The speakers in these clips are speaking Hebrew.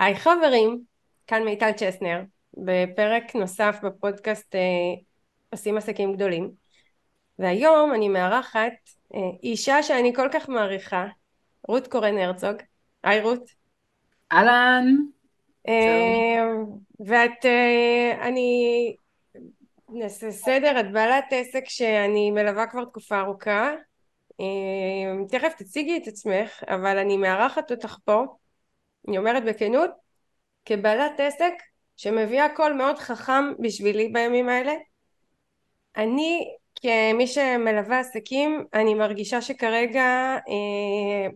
היי חברים, כאן מיטל צ'סנר, בפרק נוסף בפודקאסט אה, עושים עסקים גדולים, והיום אני מארחת אה, אישה שאני כל כך מעריכה, רות קורן הרצוג. היי רות. אהלן. אה, ואת, אה, אני נעשה סדר, את בעלת עסק שאני מלווה כבר תקופה ארוכה, אה, תכף תציגי את עצמך, אבל אני מארחת אותך פה אני אומרת בכנות, כבעלת עסק שמביאה קול מאוד חכם בשבילי בימים האלה, אני כמי שמלווה עסקים, אני מרגישה שכרגע, אה,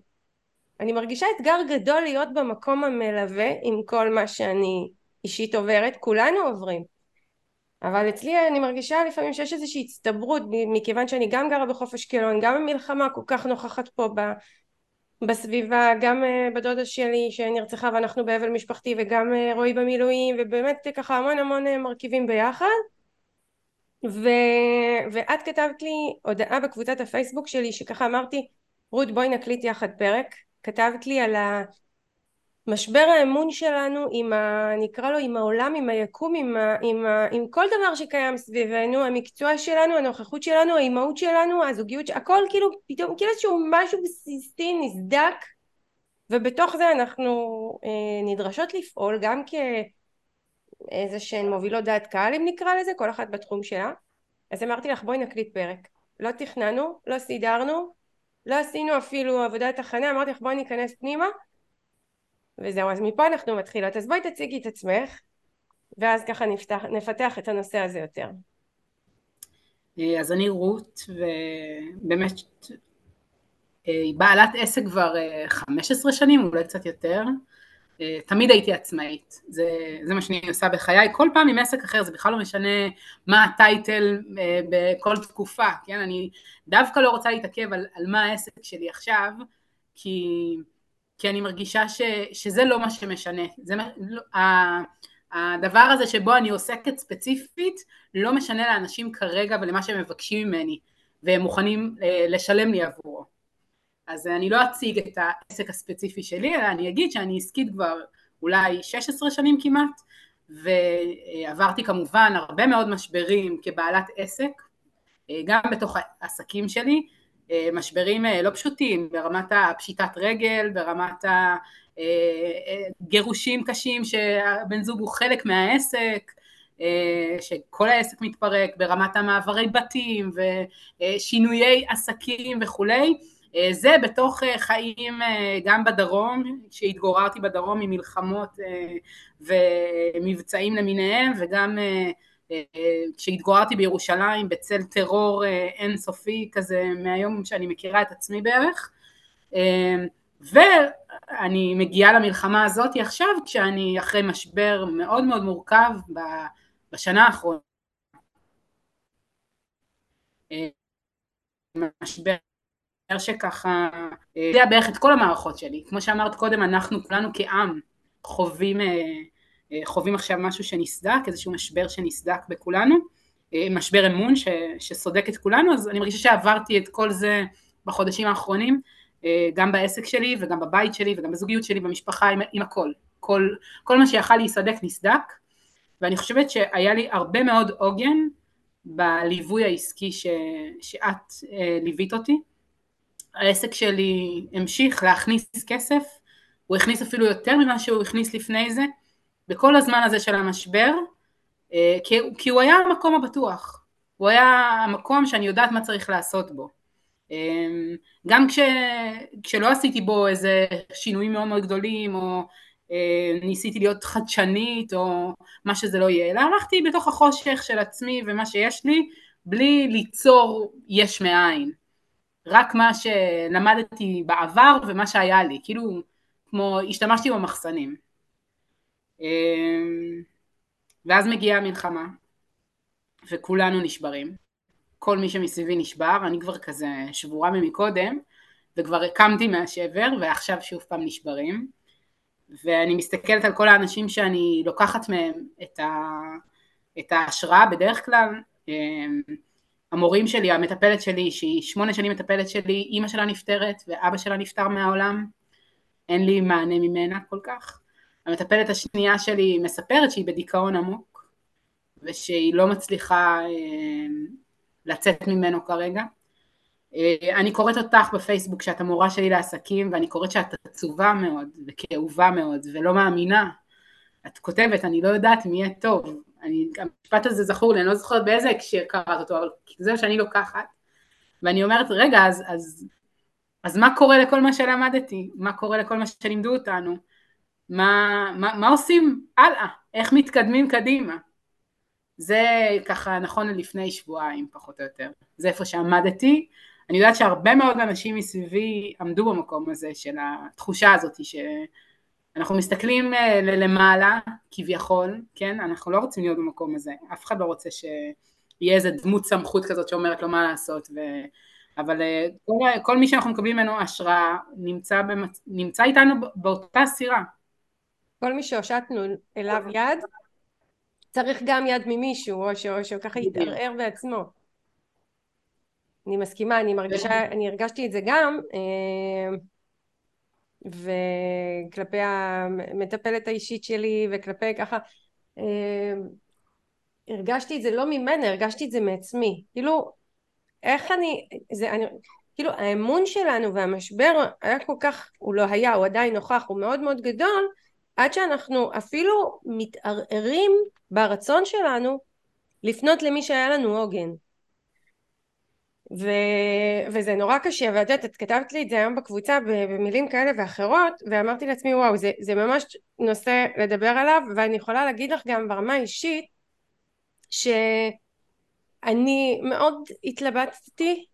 אני מרגישה אתגר גדול להיות במקום המלווה עם כל מה שאני אישית עוברת, כולנו עוברים. אבל אצלי אני מרגישה לפעמים שיש איזושהי הצטברות מכיוון שאני גם גרה בחוף אשקלון, גם המלחמה כל כך נוכחת פה בסביבה, גם אה, בדודה שלי שנרצחה ואנחנו באבל משפחתי וגם אה, רועי במילואים ובאמת ככה המון המון אה, מרכיבים ביחד. ו... ואת כתבת לי הודעה בקבוצת הפייסבוק שלי שככה אמרתי רות בואי נקליט יחד פרק. כתבת לי על משבר האמון שלנו עם ה... נקרא לו עם העולם, עם היקום, עם, ה... עם, ה... עם כל דבר שקיים סביבנו, המקצוע שלנו, הנוכחות שלנו, האימהות שלנו, הזוגיות, הכל כאילו פתאום כאילו איזשהו משהו בסיסי נסדק ובתוך זה אנחנו אה, נדרשות לפעול גם כאיזה שהן מובילות דעת קהל אם נקרא לזה, כל אחת בתחום שלה. אז אמרתי לך בואי נקליט פרק. לא תכננו, לא סידרנו, לא עשינו אפילו עבודת הכנה, אמרתי לך בואי ניכנס פנימה וזהו, אז מפה אנחנו מתחילות. אז בואי תציגי את עצמך, ואז ככה נפתח, נפתח את הנושא הזה יותר. אה, אז אני רות, ובאמת אה, בעלת עסק כבר 15 אה, שנים, אולי קצת יותר. תמיד הייתי עצמאית, זה, זה מה שאני עושה בחיי, כל פעם עם עסק אחר, זה בכלל לא משנה מה הטייטל בכל תקופה, כן? אני דווקא לא רוצה להתעכב על, על מה העסק שלי עכשיו, כי כי אני מרגישה ש, שזה לא מה שמשנה. זה, לא, הדבר הזה שבו אני עוסקת ספציפית לא משנה לאנשים כרגע ולמה שהם מבקשים ממני והם מוכנים אה, לשלם לי עבורו. אז אני לא אציג את העסק הספציפי שלי, אלא אני אגיד שאני עסקית כבר אולי 16 שנים כמעט, ועברתי כמובן הרבה מאוד משברים כבעלת עסק, אה, גם בתוך העסקים שלי, משברים אה, לא פשוטים ברמת הפשיטת רגל, ברמת הגירושים אה, קשים שהבן זוג הוא חלק מהעסק, שכל העסק מתפרק, ברמת המעברי בתים ושינויי עסקים וכולי, זה בתוך חיים גם בדרום, שהתגוררתי בדרום ממלחמות ומבצעים למיניהם וגם כשהתגוררתי בירושלים בצל טרור אה, אינסופי כזה מהיום שאני מכירה את עצמי בערך. אה, ואני מגיעה למלחמה הזאת עכשיו כשאני אחרי משבר מאוד מאוד מורכב בשנה האחרונה. אה, משבר שככה יודע בערך את כל המערכות שלי. כמו שאמרת קודם אנחנו כולנו כעם חווים אה, חווים עכשיו משהו שנסדק, איזשהו משבר שנסדק בכולנו, אה, משבר אמון ש, שסודק את כולנו, אז אני מרגישה שעברתי את כל זה בחודשים האחרונים, אה, גם בעסק שלי וגם בבית שלי וגם בזוגיות שלי, במשפחה, עם, עם הכל. כל, כל מה שיכל להיסדק נסדק, ואני חושבת שהיה לי הרבה מאוד עוגן בליווי העסקי ש, שאת ליווית אותי. העסק שלי המשיך להכניס כסף, הוא הכניס אפילו יותר ממה שהוא הכניס לפני זה, בכל הזמן הזה של המשבר, אה, כי, כי הוא היה המקום הבטוח, הוא היה המקום שאני יודעת מה צריך לעשות בו. אה, גם כש, כשלא עשיתי בו איזה שינויים מאוד מאוד גדולים, או אה, ניסיתי להיות חדשנית, או מה שזה לא יהיה, אלא הלכתי בתוך החושך של עצמי ומה שיש לי, בלי ליצור יש מאין. רק מה שלמדתי בעבר ומה שהיה לי, כאילו, כמו השתמשתי במחסנים. אמ, ואז מגיעה המלחמה, וכולנו נשברים. כל מי שמסביבי נשבר, אני כבר כזה שבורה ממקודם, וכבר הקמתי מהשבר, ועכשיו שוב פעם נשברים. ואני מסתכלת על כל האנשים שאני לוקחת מהם את, ה, את ההשראה בדרך כלל. אמ, המורים שלי, המטפלת שלי, שהיא שמונה שנים מטפלת שלי, אימא שלה נפטרת ואבא שלה נפטר מהעולם, אין לי מענה ממנה כל כך. המטפלת השנייה שלי מספרת שהיא בדיכאון עמוק, ושהיא לא מצליחה אה, לצאת ממנו כרגע. אה, אני קוראת אותך בפייסבוק שאת המורה שלי לעסקים, ואני קוראת שאת עצובה מאוד וכאובה מאוד ולא מאמינה. את כותבת, אני לא יודעת מי יהיה טוב. אני, המשפט הזה זכור לי, אני לא זוכרת באיזה הקשר קראת אותו, אבל זהו שאני לוקחת. ואני אומרת, רגע, אז, אז, אז מה קורה לכל מה שלמדתי? מה קורה לכל מה שלימדו אותנו? מה, מה, מה עושים הלאה? איך מתקדמים קדימה? זה ככה נכון לפני שבועיים פחות או יותר. זה איפה שעמדתי. אני יודעת שהרבה מאוד אנשים מסביבי עמדו במקום הזה של התחושה הזאת שאנחנו מסתכלים אה, למעלה כביכול, כן? אנחנו לא רוצים להיות במקום הזה. אף אחד לא רוצה שיהיה איזה דמות סמכות כזאת שאומרת לו מה לעשות. ו... אבל אה, כל, כל מי שאנחנו מקבלים ממנו השראה נמצא, במצ... נמצא איתנו באותה סירה. כל מי שהושטנו אליו יד צריך גם יד ממישהו, או שהוא ככה יתערער בעצמו. אני מסכימה, אני מרגישה, אני הרגשתי את זה גם, אה, וכלפי המטפלת האישית שלי, וכלפי ככה, אה, הרגשתי את זה לא ממנה, הרגשתי את זה מעצמי. כאילו, איך אני, זה, אני, כאילו האמון שלנו והמשבר היה כל כך, הוא לא היה, הוא עדיין נוכח, הוא מאוד מאוד גדול, עד שאנחנו אפילו מתערערים ברצון שלנו לפנות למי שהיה לנו עוגן. ו... וזה נורא קשה, ואת יודעת, את כתבת לי את זה היום בקבוצה במילים כאלה ואחרות, ואמרתי לעצמי, וואו, זה, זה ממש נושא לדבר עליו, ואני יכולה להגיד לך גם ברמה האישית, שאני מאוד התלבטתי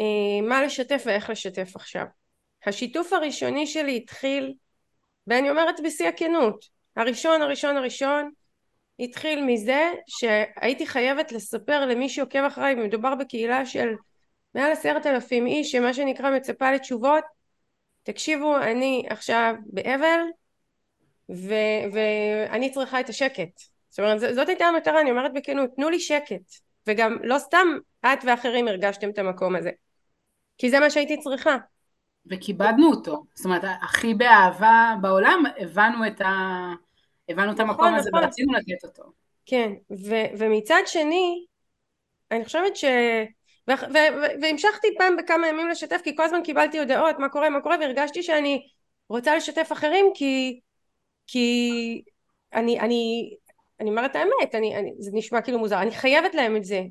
אה, מה לשתף ואיך לשתף עכשיו. השיתוף הראשוני שלי התחיל ואני אומרת בשיא הכנות, הראשון הראשון הראשון התחיל מזה שהייתי חייבת לספר למי שעוקב אחריי, מדובר בקהילה של מעל עשרת אלפים איש שמה שנקרא מצפה לתשובות, תקשיבו אני עכשיו באבל ואני צריכה את השקט, זאת אומרת זאת הייתה המטרה, אני אומרת בכנות, תנו לי שקט. וגם לא סתם את ואחרים הרגשתם את המקום הזה כי זה מה שהייתי צריכה וכיבדנו אותו, זאת אומרת הכי באהבה בעולם הבנו את, ה... הבנו את המקום נכון, הזה נכון. ורצינו לתת אותו. כן, ו- ומצד שני אני חושבת ש... ו- ו- והמשכתי פעם בכמה ימים לשתף כי כל הזמן קיבלתי הודעות מה קורה מה קורה והרגשתי שאני רוצה לשתף אחרים כי כי אני אני אני אומרת את האמת אני, אני זה נשמע כאילו מוזר אני חייבת להם את זה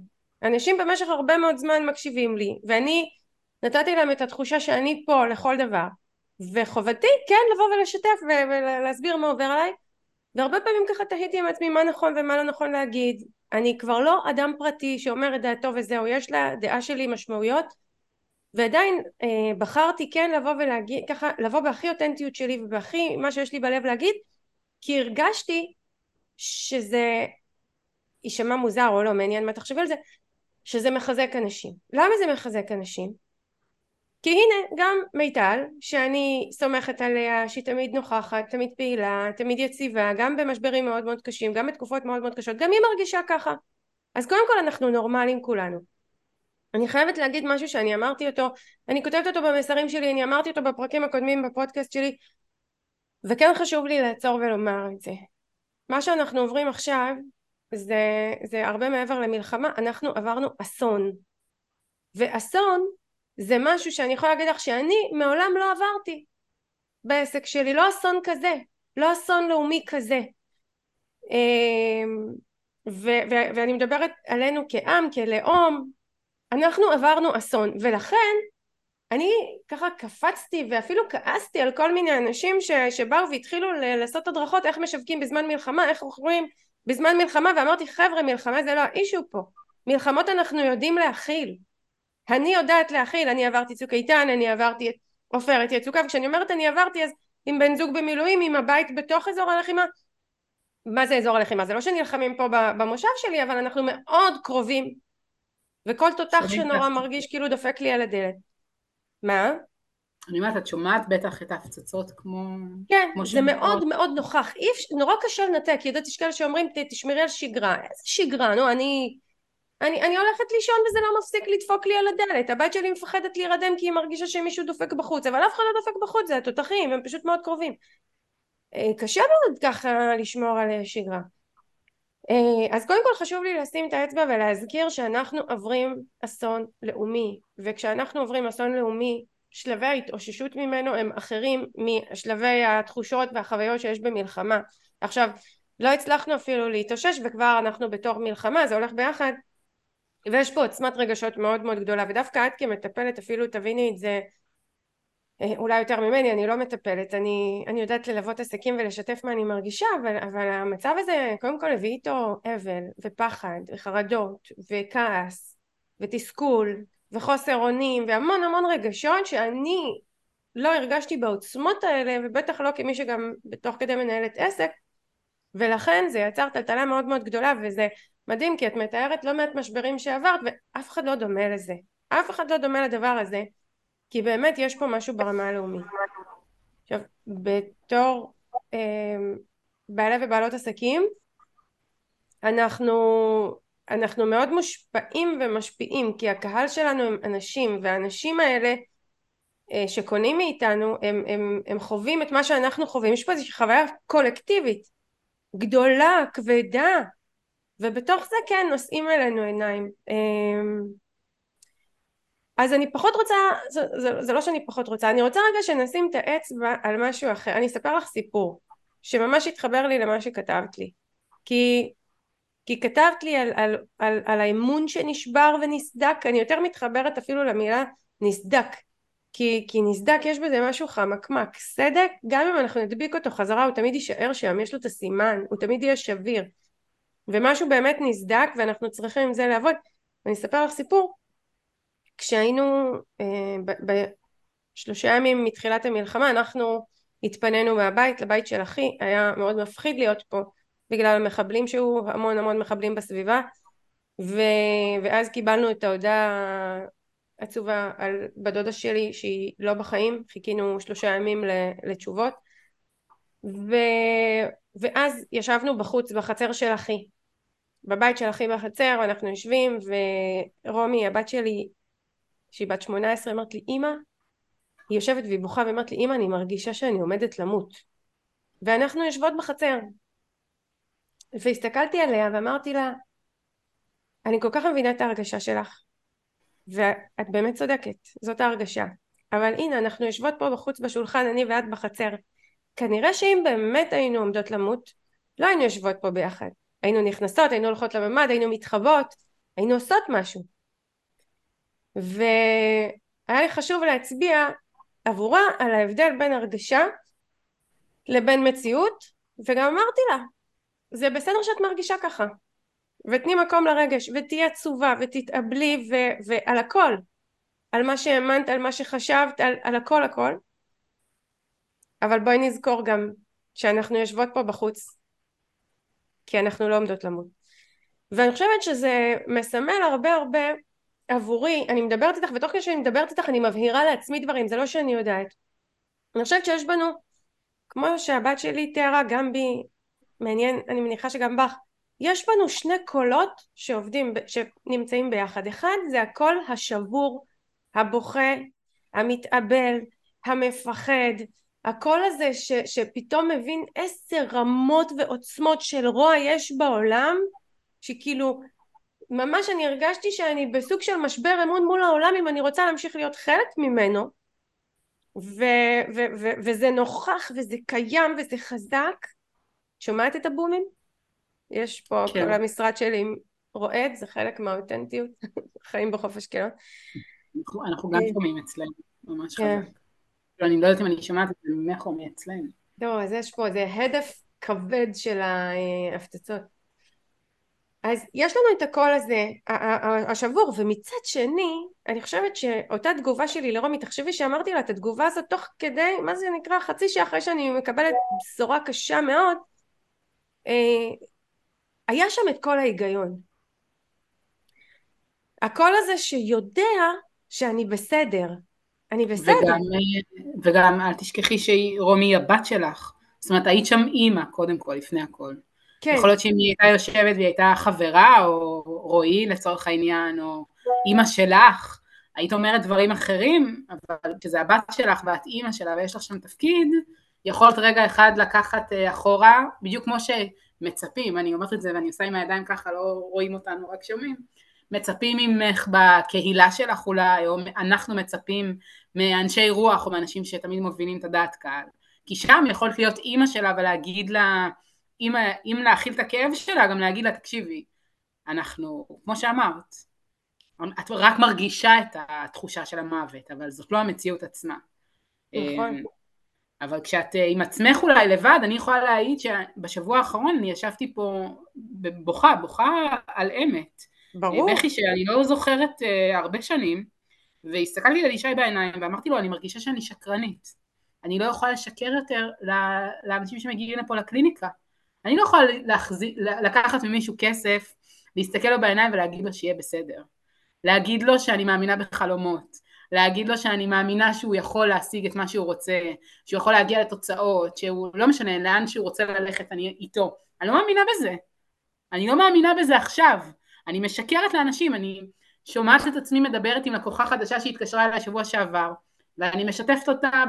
אנשים במשך הרבה מאוד זמן מקשיבים לי ואני נתתי להם את התחושה שאני פה לכל דבר וחובתי כן לבוא ולשתף ולהסביר מה עובר עליי. והרבה פעמים ככה תהיתי עם עצמי מה נכון ומה לא נכון להגיד. אני כבר לא אדם פרטי שאומר את דעתו וזהו יש לדעה שלי משמעויות ועדיין אה, בחרתי כן לבוא ולהגיד ככה לבוא בהכי אותנטיות שלי ובהכי מה שיש לי בלב להגיד כי הרגשתי שזה יישמע מוזר או לא מעניין מה תחשבי על זה שזה מחזק אנשים. למה זה מחזק אנשים? כי הנה גם מיטל שאני סומכת עליה שהיא תמיד נוכחת תמיד פעילה תמיד יציבה גם במשברים מאוד מאוד קשים גם בתקופות מאוד מאוד קשות גם היא מרגישה ככה. אז קודם כל אנחנו נורמלים כולנו. אני חייבת להגיד משהו שאני אמרתי אותו אני כותבת אותו במסרים שלי אני אמרתי אותו בפרקים הקודמים בפודקאסט שלי וכן חשוב לי לעצור ולומר את זה. מה שאנחנו עוברים עכשיו זה, זה הרבה מעבר למלחמה אנחנו עברנו אסון. ואסון זה משהו שאני יכולה להגיד לך שאני מעולם לא עברתי בעסק שלי, לא אסון כזה, לא אסון לאומי כזה. אמ, ו- ו- ואני מדברת עלינו כעם, כלאום, אנחנו עברנו אסון, ולכן אני ככה קפצתי ואפילו כעסתי על כל מיני אנשים ש- שבאו והתחילו ל- לעשות הדרכות איך משווקים בזמן מלחמה, איך מוכרים בזמן מלחמה, ואמרתי חבר'ה מלחמה זה לא האישו פה, מלחמות אנחנו יודעים להכיל, אני יודעת להכיל, אני עברתי צוק איתן, אני עברתי את עופרת יצוקה, וכשאני אומרת אני עברתי אז עם בן זוג במילואים, עם הבית בתוך אזור הלחימה, מה זה אזור הלחימה? זה לא שנלחמים פה במושב שלי, אבל אנחנו מאוד קרובים, וכל תותח שנורא מרגיש כאילו דופק לי על הדלת. מה? אני אומרת, את שומעת בטח את ההפצצות כמו... כן, כמו זה מאוד מאוד נוכח. אי אפשר, נורא קשה לנתק, יודעת, יש כאלה שאומרים, תשמרי על שגרה. איזה שגרה? נו, אני אני, אני הולכת לישון וזה לא מפסיק לדפוק לי על הדלת, הבת שלי מפחדת להירדם כי היא מרגישה שמישהו דופק בחוץ, אבל אף אחד לא דופק בחוץ, זה התותחים, הם פשוט מאוד קרובים. אה, קשה מאוד ככה לשמור על שגרה. אה, אז קודם כל חשוב לי לשים את האצבע ולהזכיר שאנחנו עוברים אסון לאומי וכשאנחנו עוברים אסון לאומי שלבי ההתאוששות ממנו הם אחרים משלבי התחושות והחוויות שיש במלחמה עכשיו לא הצלחנו אפילו להתאושש וכבר אנחנו בתור מלחמה זה הולך ביחד ויש פה עוצמת רגשות מאוד מאוד גדולה ודווקא את כמטפלת אפילו תביני את זה אה, אולי יותר ממני אני לא מטפלת. אני, אני יודעת ללוות עסקים ולשתף מה אני מרגישה אבל, אבל המצב הזה קודם כל הביא איתו אבל ופחד וחרדות וכעס ותסכול וחוסר אונים והמון המון רגשות שאני לא הרגשתי בעוצמות האלה ובטח לא כמי שגם בתוך כדי מנהלת עסק ולכן זה יצר טלטלה מאוד מאוד גדולה וזה מדהים כי את מתארת לא מעט משברים שעברת ואף אחד לא דומה לזה. אף אחד לא דומה לדבר הזה כי באמת יש פה משהו ברמה הלאומית. עכשיו בתור אה, בעלי ובעלות עסקים אנחנו אנחנו מאוד מושפעים ומשפיעים כי הקהל שלנו הם אנשים והאנשים האלה אה, שקונים מאיתנו הם, הם, הם חווים את מה שאנחנו חווים. יש פה איזושהי חוויה קולקטיבית גדולה כבדה ובתוך זה כן נושאים אלינו עיניים. אמ, אז אני פחות רוצה זה, זה, זה לא שאני פחות רוצה אני רוצה רגע שנשים את האצבע על משהו אחר. אני אספר לך סיפור שממש התחבר לי למה שכתבת לי. כי כי כתבת לי על, על, על, על האמון שנשבר ונסדק. אני יותר מתחברת אפילו למילה נסדק. כי, כי נסדק יש בזה משהו חמקמק. סדק גם אם אנחנו נדביק אותו חזרה הוא תמיד יישאר שם יש לו את הסימן הוא תמיד יהיה שביר ומשהו באמת נסדק ואנחנו צריכים עם זה לעבוד. ואני אספר לך סיפור. כשהיינו אה, בשלושה ימים מתחילת המלחמה אנחנו התפנינו מהבית לבית של אחי. היה מאוד מפחיד להיות פה בגלל המחבלים שהוא המון המון מחבלים בסביבה. ו... ואז קיבלנו את ההודעה עצובה על בדודה שלי שהיא לא בחיים. חיכינו שלושה ימים לתשובות ו... ואז ישבנו בחוץ בחצר של אחי. בבית של אחי בחצר אנחנו יושבים ורומי הבת שלי שהיא בת שמונה עשרה אמרת לי אמא היא יושבת והיא בוכה ואומרת לי אמא אני מרגישה שאני עומדת למות. ואנחנו יושבות בחצר. והסתכלתי עליה ואמרתי לה אני כל כך מבינה את ההרגשה שלך ואת באמת צודקת זאת ההרגשה. אבל הנה אנחנו יושבות פה בחוץ בשולחן אני ואת בחצר כנראה שאם באמת היינו עומדות למות לא היינו יושבות פה ביחד. היינו נכנסות היינו הולכות לממ"ד היינו מתחבות היינו עושות משהו. והיה לי חשוב להצביע עבורה על ההבדל בין הרגשה לבין מציאות וגם אמרתי לה זה בסדר שאת מרגישה ככה ותני מקום לרגש ותהיי עצובה ותתאבלי ו- ועל הכל. על מה שהאמנת על מה שחשבת על, על הכל הכל אבל בואי נזכור גם שאנחנו יושבות פה בחוץ כי אנחנו לא עומדות למות. ואני חושבת שזה מסמל הרבה הרבה עבורי. אני מדברת איתך ותוך כדי שאני מדברת איתך אני מבהירה לעצמי דברים זה לא שאני יודעת. אני חושבת שיש בנו כמו שהבת שלי תיארה גם בי מעניין אני מניחה שגם בך יש בנו שני קולות שעובדים שנמצאים ביחד. אחד זה הקול השבור הבוכה המתאבל המפחד הקול הזה ש, שפתאום מבין איזה רמות ועוצמות של רוע יש בעולם שכאילו ממש אני הרגשתי שאני בסוג של משבר אמון מול העולם אם אני רוצה להמשיך להיות חלק ממנו ו, ו, ו, וזה נוכח וזה קיים וזה חזק שומעת את הבומים? יש פה כן. כל המשרד שלי רועד זה חלק מהאותנטיות חיים בחוף אשקלון אנחנו, אנחנו גם אה, שומעים אצלנו ממש כן. חזק אני לא יודעת אם אני שומעת את זה ממך או מאצלנו. לא אז יש פה איזה הדף כבד של ההפצצות. אז יש לנו את הקול הזה השבור ומצד שני אני חושבת שאותה תגובה שלי לרומי תחשבי שאמרתי לה את התגובה הזאת תוך כדי מה זה נקרא חצי שעה אחרי שאני מקבלת בשורה קשה מאוד אה, היה שם את כל ההיגיון. הקול הזה שיודע שאני בסדר אני בסדר. וגם, וגם אל תשכחי שרומי היא הבת שלך. זאת אומרת היית שם אימא קודם כל לפני הכל. כן. יכול להיות שאם היא הייתה יושבת והיא הייתה חברה או רועי לצורך העניין או אימא שלך היית אומרת דברים אחרים אבל כשזה הבת שלך ואת אימא שלה ויש לך שם תפקיד יכולת רגע אחד לקחת אחורה, בדיוק כמו שמצפים, אני אומרת את זה ואני עושה עם הידיים ככה, לא רואים אותנו, רק שומעים, מצפים ממך בקהילה שלך אולי, או אנחנו מצפים מאנשי רוח או מאנשים שתמיד מובילים את הדעת קהל. כי שם יכולת להיות אימא שלה ולהגיד לה, אם, אם להכיל את הכאב שלה, גם להגיד לה, תקשיבי, אנחנו, כמו שאמרת, את רק מרגישה את התחושה של המוות, אבל זאת לא המציאות עצמה. נכון. אמ, אבל כשאת אה, עם עצמך אולי לבד, אני יכולה להעיד שבשבוע האחרון אני ישבתי פה בוכה, בוכה על אמת. ברור. בכי שאני לא זוכרת uh, הרבה שנים, והסתכלתי על ישי בעיניים ואמרתי לו, אני מרגישה שאני שקרנית. אני לא יכולה לשקר יותר לאנשים שמגיעים לפה לקליניקה. אני לא יכולה להחזי, לקחת ממישהו כסף, להסתכל לו בעיניים ולהגיד לו שיהיה בסדר. להגיד לו שאני מאמינה בחלומות. להגיד לו שאני מאמינה שהוא יכול להשיג את מה שהוא רוצה, שהוא יכול להגיע לתוצאות, שהוא לא משנה לאן שהוא רוצה ללכת, אני איתו. אני לא מאמינה בזה. אני לא מאמינה בזה עכשיו. אני משקרת לאנשים, אני שומעת את עצמי מדברת עם לקוחה חדשה שהתקשרה אליי שבוע שעבר, ואני משתפת אותה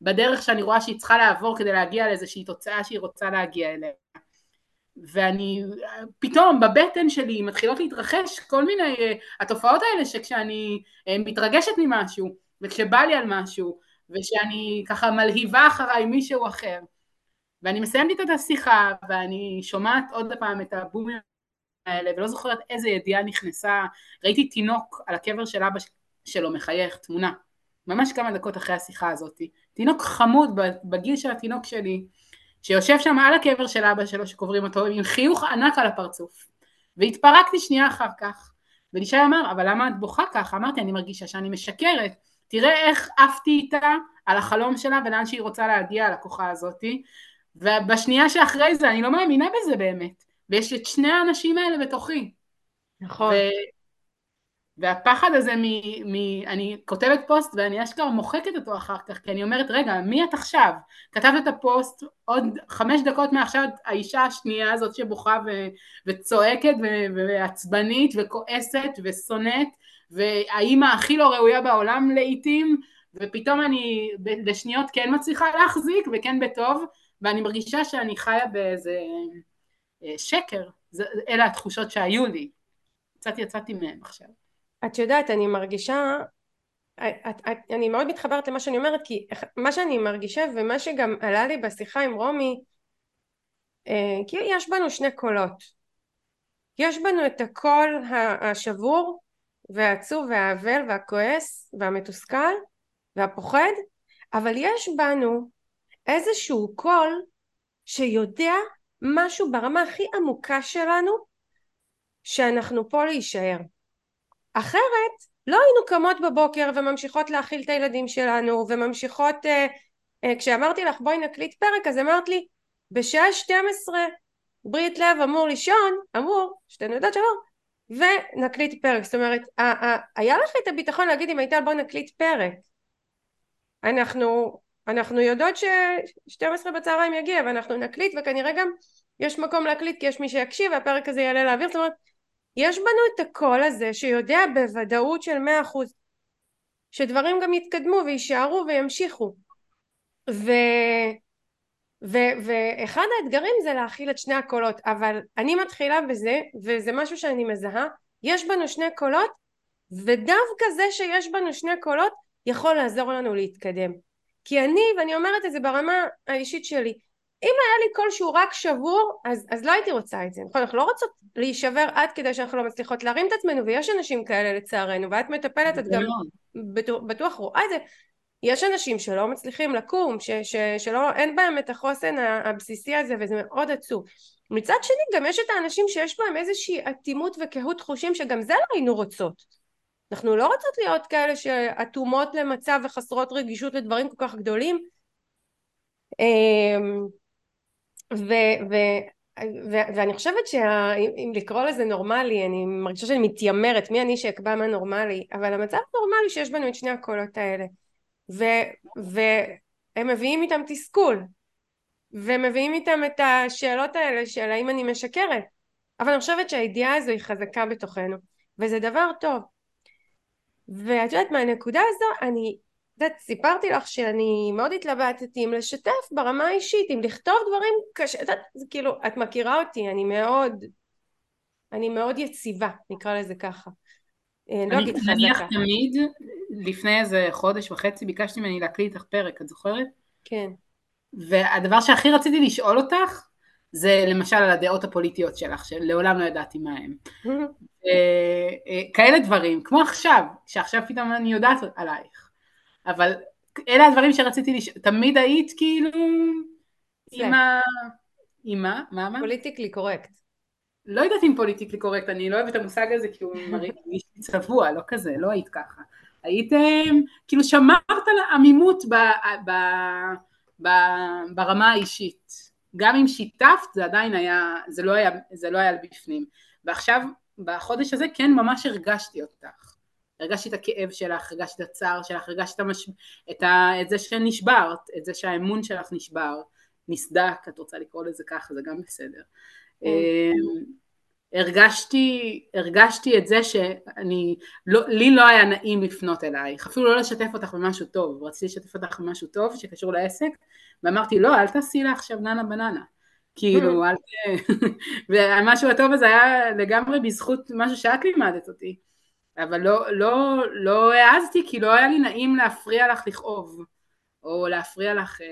בדרך שאני רואה שהיא צריכה לעבור כדי להגיע לאיזושהי תוצאה שהיא רוצה להגיע אליה. ואני, פתאום בבטן שלי מתחילות להתרחש כל מיני, התופעות האלה שכשאני אה, מתרגשת ממשהו, וכשבא לי על משהו, ושאני ככה מלהיבה אחריי מישהו אחר, ואני מסיימת את השיחה, ואני שומעת עוד פעם את הבומים האלה, ולא זוכרת איזה ידיעה נכנסה, ראיתי תינוק על הקבר של אבא שלו מחייך, תמונה, ממש כמה דקות אחרי השיחה הזאת, תינוק חמוד בגיל של התינוק שלי, שיושב שם על הקבר של אבא שלו שקוברים אותו עם חיוך ענק על הפרצוף, והתפרקתי שנייה אחר כך, ולישי אמר, אבל למה את בוכה ככה? אמרתי, אני מרגישה שאני משקרת, תראה איך עפתי איתה על החלום שלה ולאן שהיא רוצה להגיע, הלקוחה הזאתי, ובשנייה שאחרי זה אני לא מאמינה בזה באמת. ויש את שני האנשים האלה בתוכי. נכון. ו... והפחד הזה מ... מ... אני כותבת פוסט ואני אשכרה מוחקת אותו אחר כך, כי אני אומרת, רגע, מי את עכשיו? כתבת את הפוסט, עוד חמש דקות מעכשיו האישה השנייה הזאת שבוכה ו... וצועקת ו... ועצבנית וכועסת ושונאת, והאימא הכי לא ראויה בעולם לעיתים, ופתאום אני לשניות כן מצליחה להחזיק וכן בטוב, ואני מרגישה שאני חיה באיזה... אה, שקר, זה, אלה התחושות שהיו לי, קצת יצאתי מהם עכשיו. את יודעת, אני מרגישה, את, את, אני מאוד מתחברת למה שאני אומרת, כי מה שאני מרגישה ומה שגם עלה לי בשיחה עם רומי, אה, כי יש בנו שני קולות. יש בנו את הקול השבור והעצוב והאבל והכועס והמתוסכל והפוחד, אבל יש בנו איזשהו קול שיודע משהו ברמה הכי עמוקה שלנו שאנחנו פה להישאר. אחרת לא היינו קמות בבוקר וממשיכות להאכיל את הילדים שלנו וממשיכות אה, אה, כשאמרתי לך בואי נקליט פרק אז אמרת לי בשעה 12 ברית לב אמור לישון אמור שתינו יודעות שאמור ונקליט פרק זאת אומרת היה לך את הביטחון להגיד עם הייתה בוא נקליט פרק אנחנו אנחנו יודעות ש-12 בצהריים יגיע ואנחנו נקליט וכנראה גם יש מקום להקליט כי יש מי שיקשיב והפרק הזה יעלה לאוויר. זאת אומרת יש בנו את הקול הזה שיודע בוודאות של 100% שדברים גם יתקדמו ויישארו וימשיכו. ו... ו... ואחד האתגרים זה להכיל את שני הקולות אבל אני מתחילה בזה וזה משהו שאני מזהה יש בנו שני קולות ודווקא זה שיש בנו שני קולות יכול לעזור לנו להתקדם כי אני, ואני אומרת את זה ברמה האישית שלי, אם היה לי קול שהוא רק שבור, אז, אז לא הייתי רוצה את זה, נכון? אנחנו לא רוצות להישבר עד כדי שאנחנו לא מצליחות להרים את עצמנו, ויש אנשים כאלה לצערנו, ואת מטפלת, את גם בטוח, בטוח רואה את זה. יש אנשים שלא מצליחים לקום, ש, ש, שלא, אין בהם את החוסן הבסיסי הזה, וזה מאוד עצוב. מצד שני, גם יש את האנשים שיש בהם איזושהי אטימות וקהות חושים, שגם זה לא היינו רוצות. אנחנו לא רוצות להיות כאלה שאטומות למצב וחסרות רגישות לדברים כל כך גדולים. אמ, ו, ו, ו, ואני חושבת שאם לקרוא לזה נורמלי אני מרגישה שאני מתיימרת מי אני שאקבע מה נורמלי אבל המצב נורמלי שיש בנו את שני הקולות האלה ו, והם מביאים איתם תסכול ומביאים איתם את השאלות האלה של האם אני משקרת. אבל אני חושבת שהידיעה הזו היא חזקה בתוכנו וזה דבר טוב ואת יודעת מהנקודה הזו אני יודעת, סיפרתי לך שאני מאוד התלבטתי אם לשתף ברמה האישית, אם לכתוב דברים קשה, את יודעת, זה כאילו, את מכירה אותי, אני מאוד, אני מאוד יציבה, נקרא לזה ככה. אה, לא אגיד חזקה. נניח תמיד, לפני איזה חודש וחצי ביקשתי ממני להקליט איתך פרק, את זוכרת? כן. והדבר שהכי רציתי לשאול אותך, זה למשל על הדעות הפוליטיות שלך, שלעולם לא ידעתי מה הם. אה, כאלה דברים, כמו עכשיו, שעכשיו פתאום אני יודעת עלייך. אבל אלה הדברים שרציתי לשאול, תמיד היית כאילו עם ה... עם מה? מה? מה? politically correct. לא יודעת אם politically correct, אני לא אוהבת את המושג הזה כי הוא מרגיש לי צבוע, לא כזה, לא היית ככה. הייתם, כאילו שמרת על עמימות ברמה האישית. גם אם שיתפת זה עדיין היה, זה לא היה, זה לא היה בפנים. ועכשיו, בחודש הזה כן ממש הרגשתי אותך. הרגשתי את הכאב שלך, הרגשתי את הצער שלך, הרגשתי את, המש... את, ה... את זה שנשברת, את זה שהאמון שלך נשבר, נסדק, את רוצה לקרוא לזה ככה, זה גם בסדר. אמ, הרגשתי, הרגשתי את זה שאני, לא, לי לא היה נעים לפנות אלייך, אפילו לא לשתף אותך במשהו טוב, רציתי לשתף אותך במשהו טוב שקשור לעסק, ואמרתי לא, אל תעשי לה עכשיו ננה בננה, כאילו, אל ת... והמשהו הטוב הזה היה לגמרי בזכות משהו שאת לימדת אותי, אבל לא, לא, לא העזתי כי לא היה לי נעים להפריע לך לכאוב, או להפריע לך אה,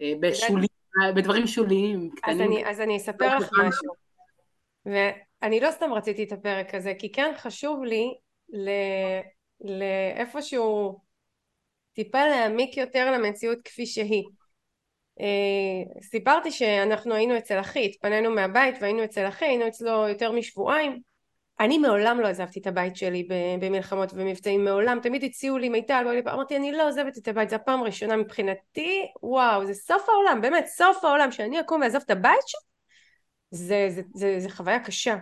אה, בשולי בדברים שוליים, קטנים. אז אני, אז אני אספר לך משהו. ואני לא סתם רציתי את הפרק הזה, כי כן חשוב לי לאיפשהו טיפה להעמיק יותר למציאות כפי שהיא. אה, סיפרתי שאנחנו היינו אצל אחי, התפנינו מהבית והיינו אצל אחי, היינו אצלו יותר משבועיים אני מעולם לא עזבתי את הבית שלי במלחמות ומבצעים, מעולם, תמיד הציעו לי מיטל, אמרתי אני לא עוזבת את הבית, זו הפעם הראשונה מבחינתי, וואו, זה סוף העולם, באמת סוף העולם, שאני אקום ואעזוב את הבית שלי, זה, זה, זה, זה חוויה קשה.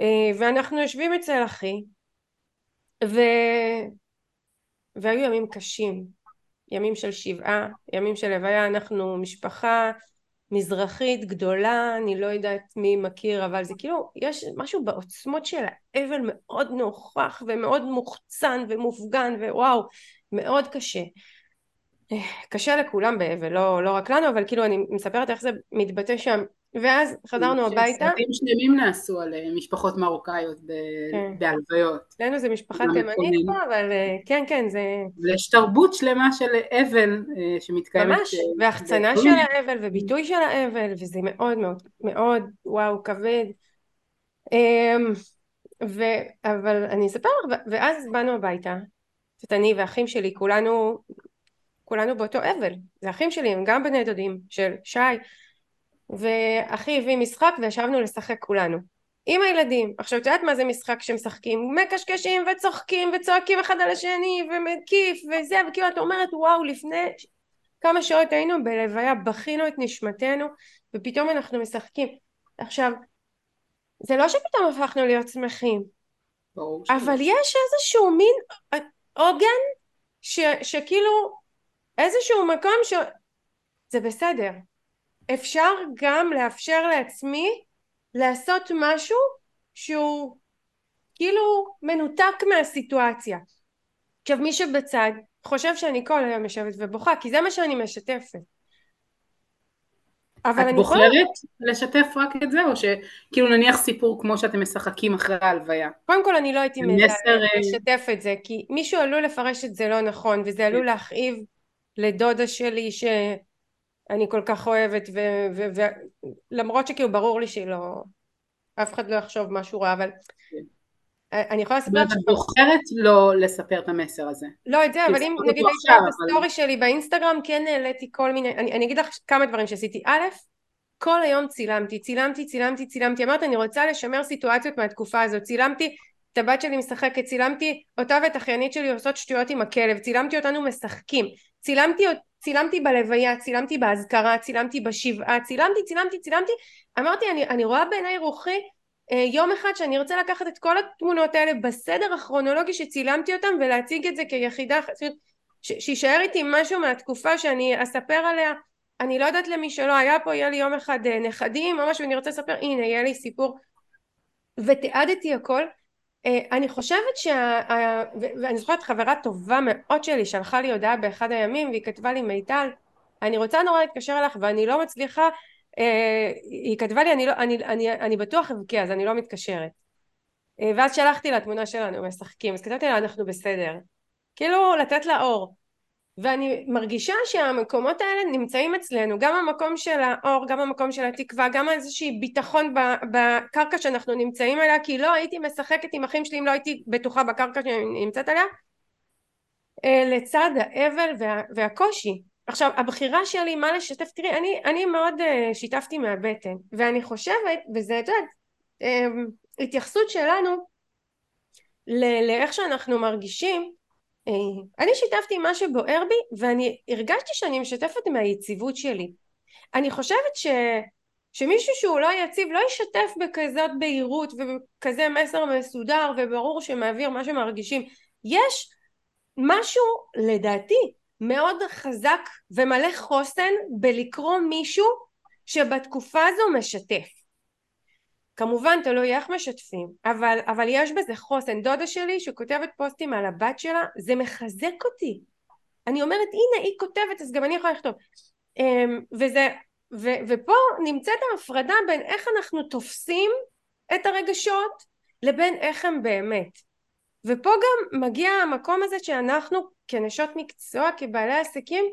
אה, ואנחנו יושבים אצל אחי, ו... והיו ימים קשים, ימים של שבעה, ימים של הוויה, אנחנו משפחה מזרחית גדולה, אני לא יודעת מי מכיר, אבל זה כאילו, יש משהו בעוצמות של האבל מאוד נוכח ומאוד מוחצן ומופגן ווואו, מאוד קשה. קשה לכולם באבל, לא, לא רק לנו, אבל כאילו אני מספרת איך זה מתבטא שם. ואז חזרנו הביתה. סרטים שלמים נעשו על אה, משפחות מרוקאיות כן. בהלוויות. אצלנו זה משפחה תימנית פה, אבל אה, כן, כן, זה... ויש תרבות שלמה של אבל אה, שמתקיימת. ממש, והחצנה של האבל וביטוי של האבל, וזה מאוד מאוד מאוד, וואו, כבד. אמ, ו... אבל אני אספר לך, ואז באנו הביתה, זאת אני ואחים שלי, כולנו, כולנו באותו אבל. זה אחים שלי, הם גם בני דודים של שי. ואחי הביא משחק וישבנו לשחק כולנו. עם הילדים. עכשיו את יודעת מה זה משחק שמשחקים? מקשקשים וצוחקים וצועקים אחד על השני ומקיף וזה וכאילו את אומרת וואו לפני כמה שעות היינו בלוויה בכינו את נשמתנו ופתאום אנחנו משחקים. עכשיו זה לא שפתאום הפכנו להיות שמחים אבל יש איזשהו מין עוגן ש, שכאילו איזשהו מקום שזה בסדר אפשר גם לאפשר לעצמי לעשות משהו שהוא כאילו מנותק מהסיטואציה. עכשיו מי שבצד חושב שאני כל היום יושבת ובוכה כי זה מה שאני משתפת. את בוחרת יכולה... לשתף רק את זה או שכאילו נניח סיפור כמו שאתם משחקים אחרי ההלוויה? קודם כל אני לא הייתי מעזה אה, לשתף את זה כי מישהו עלול לפרש את זה לא נכון וזה עלול להכאיב לדודה שלי ש... אני כל כך אוהבת ולמרות שכאילו ברור לי שלא אף אחד לא יחשוב משהו רע אבל כן. אני יכולה לספר את בוחרת לא לספר את המסר הזה. לא את זה אבל אם נגיד הייתי את הסטורי שלי באינסטגרם כן העליתי כל מיני אני, אני אגיד לך כמה דברים שעשיתי. א' כל היום צילמתי צילמתי צילמתי צילמתי. אמרתי אני רוצה לשמר סיטואציות מהתקופה הזאת. צילמתי את הבת שלי משחקת צילמתי אותה ואת אחיינית שלי עושות שטויות עם הכלב צילמתי אותנו משחקים. צילמתי צילמתי בלוויה, צילמתי באזכרה, צילמתי בשבעה, צילמתי, צילמתי, צילמתי, אמרתי אני, אני רואה בעיניי רוחי אה, יום אחד שאני ארצה לקחת את כל התמונות האלה בסדר הכרונולוגי שצילמתי אותם ולהציג את זה כיחידה, שיישאר איתי משהו מהתקופה שאני אספר עליה, אני לא יודעת למי שלא היה פה, יהיה לי יום אחד אה, נכדים או משהו, אני רוצה לספר, הנה יהיה לי סיפור. ותיעדתי הכל אני חושבת שה... ואני זוכרת חברה טובה מאוד שלי שלחה לי הודעה באחד הימים והיא כתבה לי מיטל אני רוצה נורא להתקשר אליך ואני לא מצליחה אה, היא כתבה לי אני, לא, אני, אני, אני בטוח אבכה אז אני לא מתקשרת. אה, ואז שלחתי לה תמונה שלנו משחקים. אז כתבתי לה אנחנו בסדר. כאילו לתת לה אור ואני מרגישה שהמקומות האלה נמצאים אצלנו גם המקום של האור גם המקום של התקווה גם איזושהי ביטחון בקרקע שאנחנו נמצאים עליה כי לא הייתי משחקת עם אחים שלי אם לא הייתי בטוחה בקרקע שאני נמצאת עליה אה, לצד האבל וה, והקושי. עכשיו הבחירה שלי מה לשתף תראי אני, אני מאוד uh, שיתפתי מהבטן ואני חושבת וזה את יודעת um, התייחסות שלנו לאיך שאנחנו מרגישים אני שיתפתי מה שבוער בי ואני הרגשתי שאני משתפת מהיציבות שלי. אני חושבת ש, שמישהו שהוא לא יציב לא ישתף בכזאת בהירות ובכזה מסר מסודר וברור שמעביר מה שמרגישים. יש משהו לדעתי מאוד חזק ומלא חוסן בלקרוא מישהו שבתקופה הזו משתף כמובן תלוי איך משתפים אבל, אבל יש בזה חוסן. דודה שלי שכותבת פוסטים על הבת שלה זה מחזק אותי. אני אומרת הנה היא כותבת אז גם אני יכולה לכתוב. אמ, וזה ו, ופה נמצאת ההפרדה בין איך אנחנו תופסים את הרגשות לבין איך הם באמת. ופה גם מגיע המקום הזה שאנחנו כנשות מקצוע, כבעלי עסקים,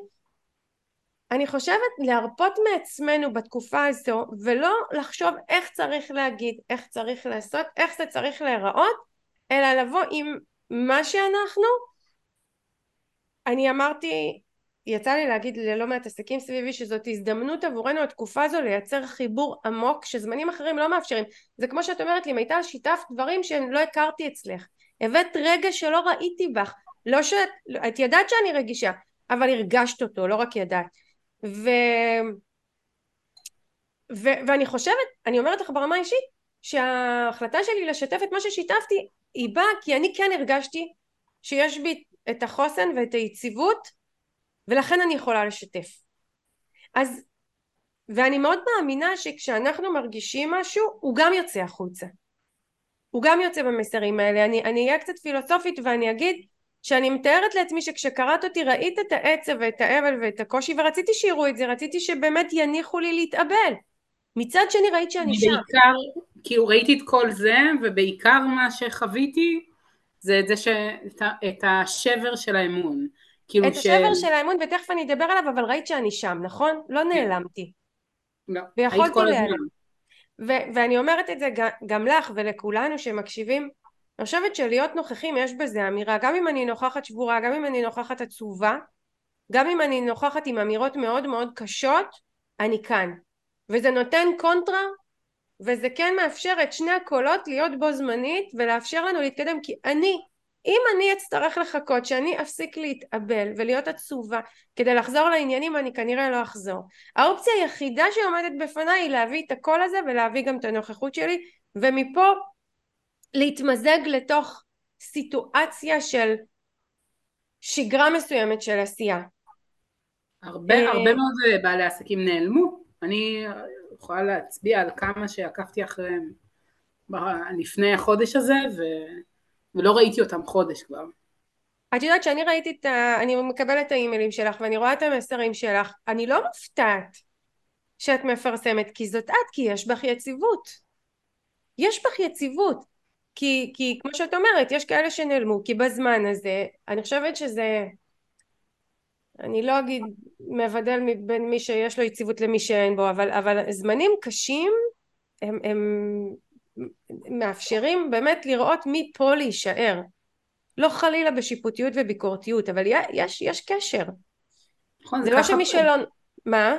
אני חושבת להרפות מעצמנו בתקופה הזו ולא לחשוב איך צריך להגיד, איך צריך לעשות, איך זה צריך להיראות, אלא לבוא עם מה שאנחנו. אני אמרתי, יצא לי להגיד ללא מעט עסקים סביבי שזאת הזדמנות עבורנו התקופה הזו לייצר חיבור עמוק שזמנים אחרים לא מאפשרים. זה כמו שאת אומרת לי, מיטל שיתפת דברים שלא הכרתי אצלך. הבאת רגע שלא ראיתי בך לא שאת, את ידעת שאני רגישה אבל הרגשת אותו לא רק ידעת ו... ו... ואני חושבת אני אומרת לך ברמה אישית שההחלטה שלי לשתף את מה ששיתפתי היא באה כי אני כן הרגשתי שיש בי את החוסן ואת היציבות ולכן אני יכולה לשתף. אז ואני מאוד מאמינה שכשאנחנו מרגישים משהו הוא גם יוצא החוצה. הוא גם יוצא במסרים האלה. אני, אני אהיה קצת פילוסופית ואני אגיד שאני מתארת לעצמי שכשקראת אותי ראית את העצב ואת האבל ואת הקושי ורציתי שיראו את זה רציתי שבאמת יניחו לי להתאבל. מצד שני ראית שאני שם. בעיקר כאילו ראיתי את כל זה ובעיקר מה שחוויתי זה את זה שאת את השבר של האמון. כאילו את ש... השבר של האמון ותכף אני אדבר עליו אבל ראית שאני שם נכון? לא כן. נעלמתי. לא, היית כל הזמן. ו- ואני אומרת את זה גם לך ולכולנו שמקשיבים אני חושבת שלהיות נוכחים יש בזה אמירה. גם אם אני נוכחת שבורה גם אם אני נוכחת עצובה גם אם אני נוכחת עם אמירות מאוד מאוד קשות אני כאן. וזה נותן קונטרה וזה כן מאפשר את שני הקולות להיות בו זמנית ולאפשר לנו להתקדם. כי אני אם אני אצטרך לחכות שאני אפסיק להתאבל ולהיות עצובה כדי לחזור לעניינים אני כנראה לא אחזור. האופציה היחידה שעומדת בפניי היא להביא את הקול הזה ולהביא גם את הנוכחות שלי ומפה להתמזג לתוך סיטואציה של שגרה מסוימת של עשייה הרבה, אה, הרבה מאוד אה, בעלי עסקים נעלמו אני יכולה להצביע על כמה שעקבתי אחריהם לפני החודש הזה ו... ולא ראיתי אותם חודש כבר. את יודעת שאני ראיתי את ה... אני מקבלת את האימיילים שלך ואני רואה את המסרים שלך, אני לא מופתעת שאת מפרסמת כי זאת את, כי יש בך יציבות. יש בך יציבות. כי, כי כמו שאת אומרת, יש כאלה שנעלמו, כי בזמן הזה, אני חושבת שזה... אני לא אגיד מבדל בין מי שיש לו יציבות למי שאין בו, אבל, אבל זמנים קשים הם, הם מאפשרים באמת לראות מי פה להישאר. לא חלילה בשיפוטיות וביקורתיות אבל יש, יש קשר. נכון, זה לא שמי שלא מה?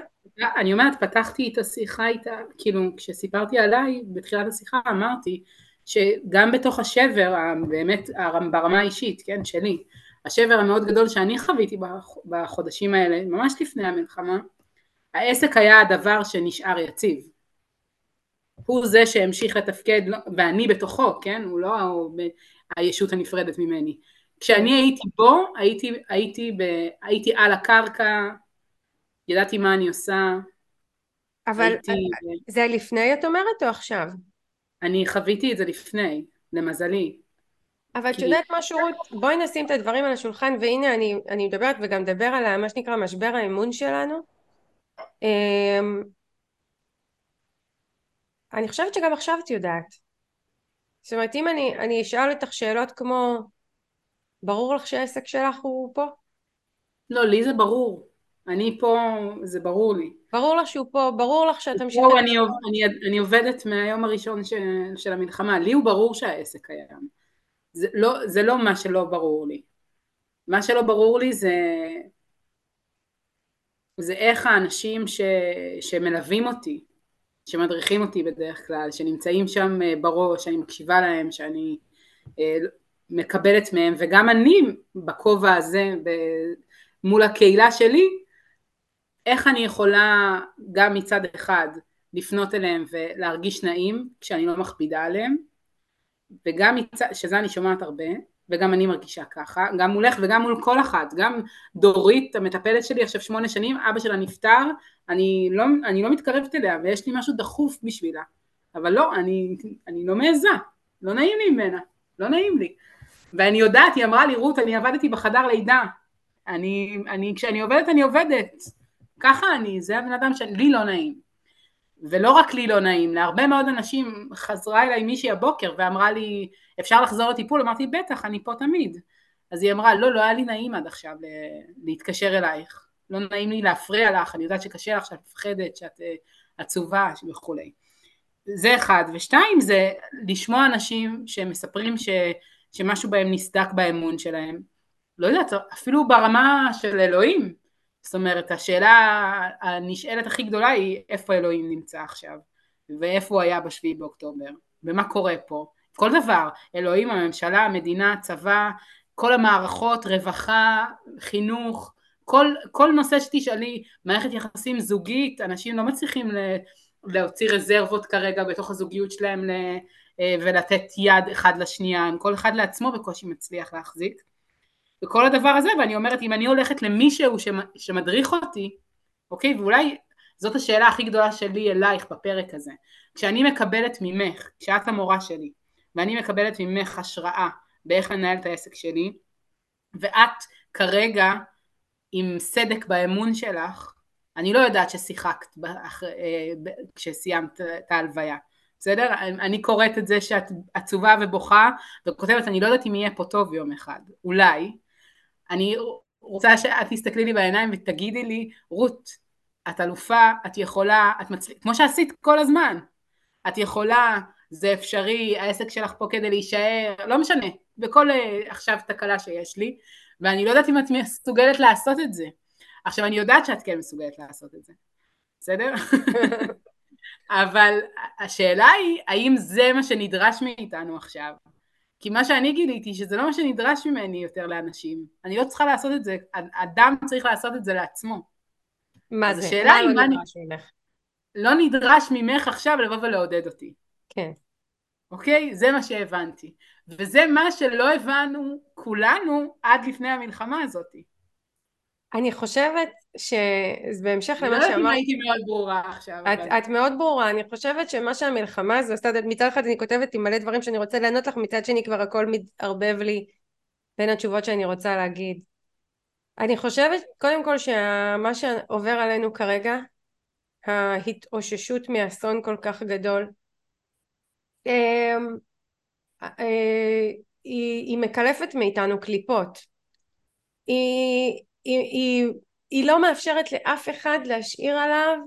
אני אומרת פתחתי את השיחה איתה כאילו כשסיפרתי עליי בתחילת השיחה אמרתי שגם בתוך השבר באמת ברמה האישית כן שלי השבר המאוד גדול שאני חוויתי בחודשים האלה ממש לפני המלחמה העסק היה הדבר שנשאר יציב הוא זה שהמשיך לתפקד, לא, ואני בתוכו, כן? הוא לא הישות הנפרדת ממני. כשאני הייתי בו, הייתי, הייתי, ב, הייתי על הקרקע, ידעתי מה אני עושה. אבל הייתי... זה לפני את אומרת או עכשיו? אני חוויתי את זה לפני, למזלי. אבל את כי יודעת משהו רות? בואי נשים את הדברים על השולחן והנה אני, אני מדברת וגם מדבר על מה שנקרא משבר האמון שלנו. אמ, אני חושבת שגם עכשיו את יודעת. זאת אומרת אם אני, אני אשאל אותך שאלות כמו ברור לך שהעסק שלך הוא פה? לא, לי זה ברור. אני פה, זה ברור לי. ברור לך שהוא פה, ברור לך משתף. פה אני, אני, אני עובדת מהיום הראשון ש, של המלחמה, לי הוא ברור שהעסק קיים. זה לא, זה לא מה שלא ברור לי. מה שלא ברור לי זה, זה איך האנשים ש, שמלווים אותי, שמדריכים אותי בדרך כלל, שנמצאים שם אה, בראש, שאני מקשיבה להם, שאני אה, מקבלת מהם, וגם אני בכובע הזה מול הקהילה שלי, איך אני יכולה גם מצד אחד לפנות אליהם ולהרגיש נעים כשאני לא מכבידה עליהם, וגם מצד, שזה אני שומעת הרבה, וגם אני מרגישה ככה, גם מולך וגם מול כל אחת, גם דורית המטפלת שלי עכשיו שמונה שנים, אבא שלה נפטר, אני לא, אני לא מתקרבת אליה ויש לי משהו דחוף בשבילה, אבל לא, אני, אני לא מעיזה, לא נעים לי ממנה, לא נעים לי, ואני יודעת, היא אמרה לי רות אני עבדתי בחדר לידה, אני, אני, כשאני עובדת אני עובדת, ככה אני, זה הבן אדם שלי לא נעים, ולא רק לי לא נעים, להרבה מאוד אנשים חזרה אליי מישהי הבוקר ואמרה לי אפשר לחזור לטיפול? אמרתי בטח, אני פה תמיד. אז היא אמרה לא, לא היה לי נעים עד עכשיו להתקשר אלייך, לא נעים לי להפריע לך, אני יודעת שקשה לך, שאת מפחדת, שאת אה, עצובה וכולי. זה אחד, ושתיים זה לשמוע אנשים שמספרים ש, שמשהו בהם נסדק באמון שלהם, לא יודעת, אפילו ברמה של אלוהים, זאת אומרת השאלה הנשאלת הכי גדולה היא איפה אלוהים נמצא עכשיו? ואיפה הוא היה בשביעי באוקטובר? ומה קורה פה? כל דבר אלוהים הממשלה המדינה הצבא כל המערכות רווחה חינוך כל, כל נושא שתשאלי מערכת יחסים זוגית אנשים לא מצליחים להוציא רזרבות כרגע בתוך הזוגיות שלהם אה, ולתת יד אחד לשנייה כל אחד לעצמו בקושי מצליח להחזיק וכל הדבר הזה ואני אומרת אם אני הולכת למישהו שמדריך אותי אוקיי? ואולי זאת השאלה הכי גדולה שלי אלייך בפרק הזה. כשאני מקבלת ממך כשאת המורה שלי ואני מקבלת ממך השראה באיך לנהל את העסק שלי ואת כרגע עם סדק באמון שלך אני לא יודעת ששיחקת אה, כשסיימת את ההלוויה בסדר? אני קוראת את זה שאת עצובה ובוכה וכותבת אני לא יודעת אם יהיה פה טוב יום אחד. אולי אני רוצה שאת תסתכלי לי בעיניים ותגידי לי, רות, את אלופה, את יכולה, את מצליחה, כמו שעשית כל הזמן, את יכולה, זה אפשרי, העסק שלך פה כדי להישאר, לא משנה, בכל uh, עכשיו תקלה שיש לי, ואני לא יודעת אם את מסוגלת לעשות את זה. עכשיו אני יודעת שאת כן מסוגלת לעשות את זה, בסדר? אבל השאלה היא, האם זה מה שנדרש מאיתנו עכשיו? כי מה שאני גיליתי שזה לא מה שנדרש ממני יותר לאנשים, אני לא צריכה לעשות את זה, אדם צריך לעשות את זה לעצמו. מה זה? השאלה היא מה נדרש ממך? לא נדרש ממך עכשיו לבוא ולעודד אותי. כן. אוקיי? זה מה שהבנתי. וזה מה שלא הבנו כולנו עד לפני המלחמה הזאתי. אני חושבת שבהמשך למה שאמרת... אני לא יודעת אם הייתי מאוד ברורה עכשיו. את, אבל... את מאוד ברורה, אני חושבת שמה שהמלחמה הזו עשתה, מצד אחד אני כותבת עם מלא דברים שאני רוצה לענות לך, מצד שני כבר הכל מתערבב לי בין התשובות שאני רוצה להגיד. אני חושבת קודם כל שמה שעובר עלינו כרגע, ההתאוששות מאסון כל כך גדול, אמ, אה, היא, היא מקלפת מאיתנו קליפות. היא היא, היא, היא לא מאפשרת לאף אחד להשאיר עליו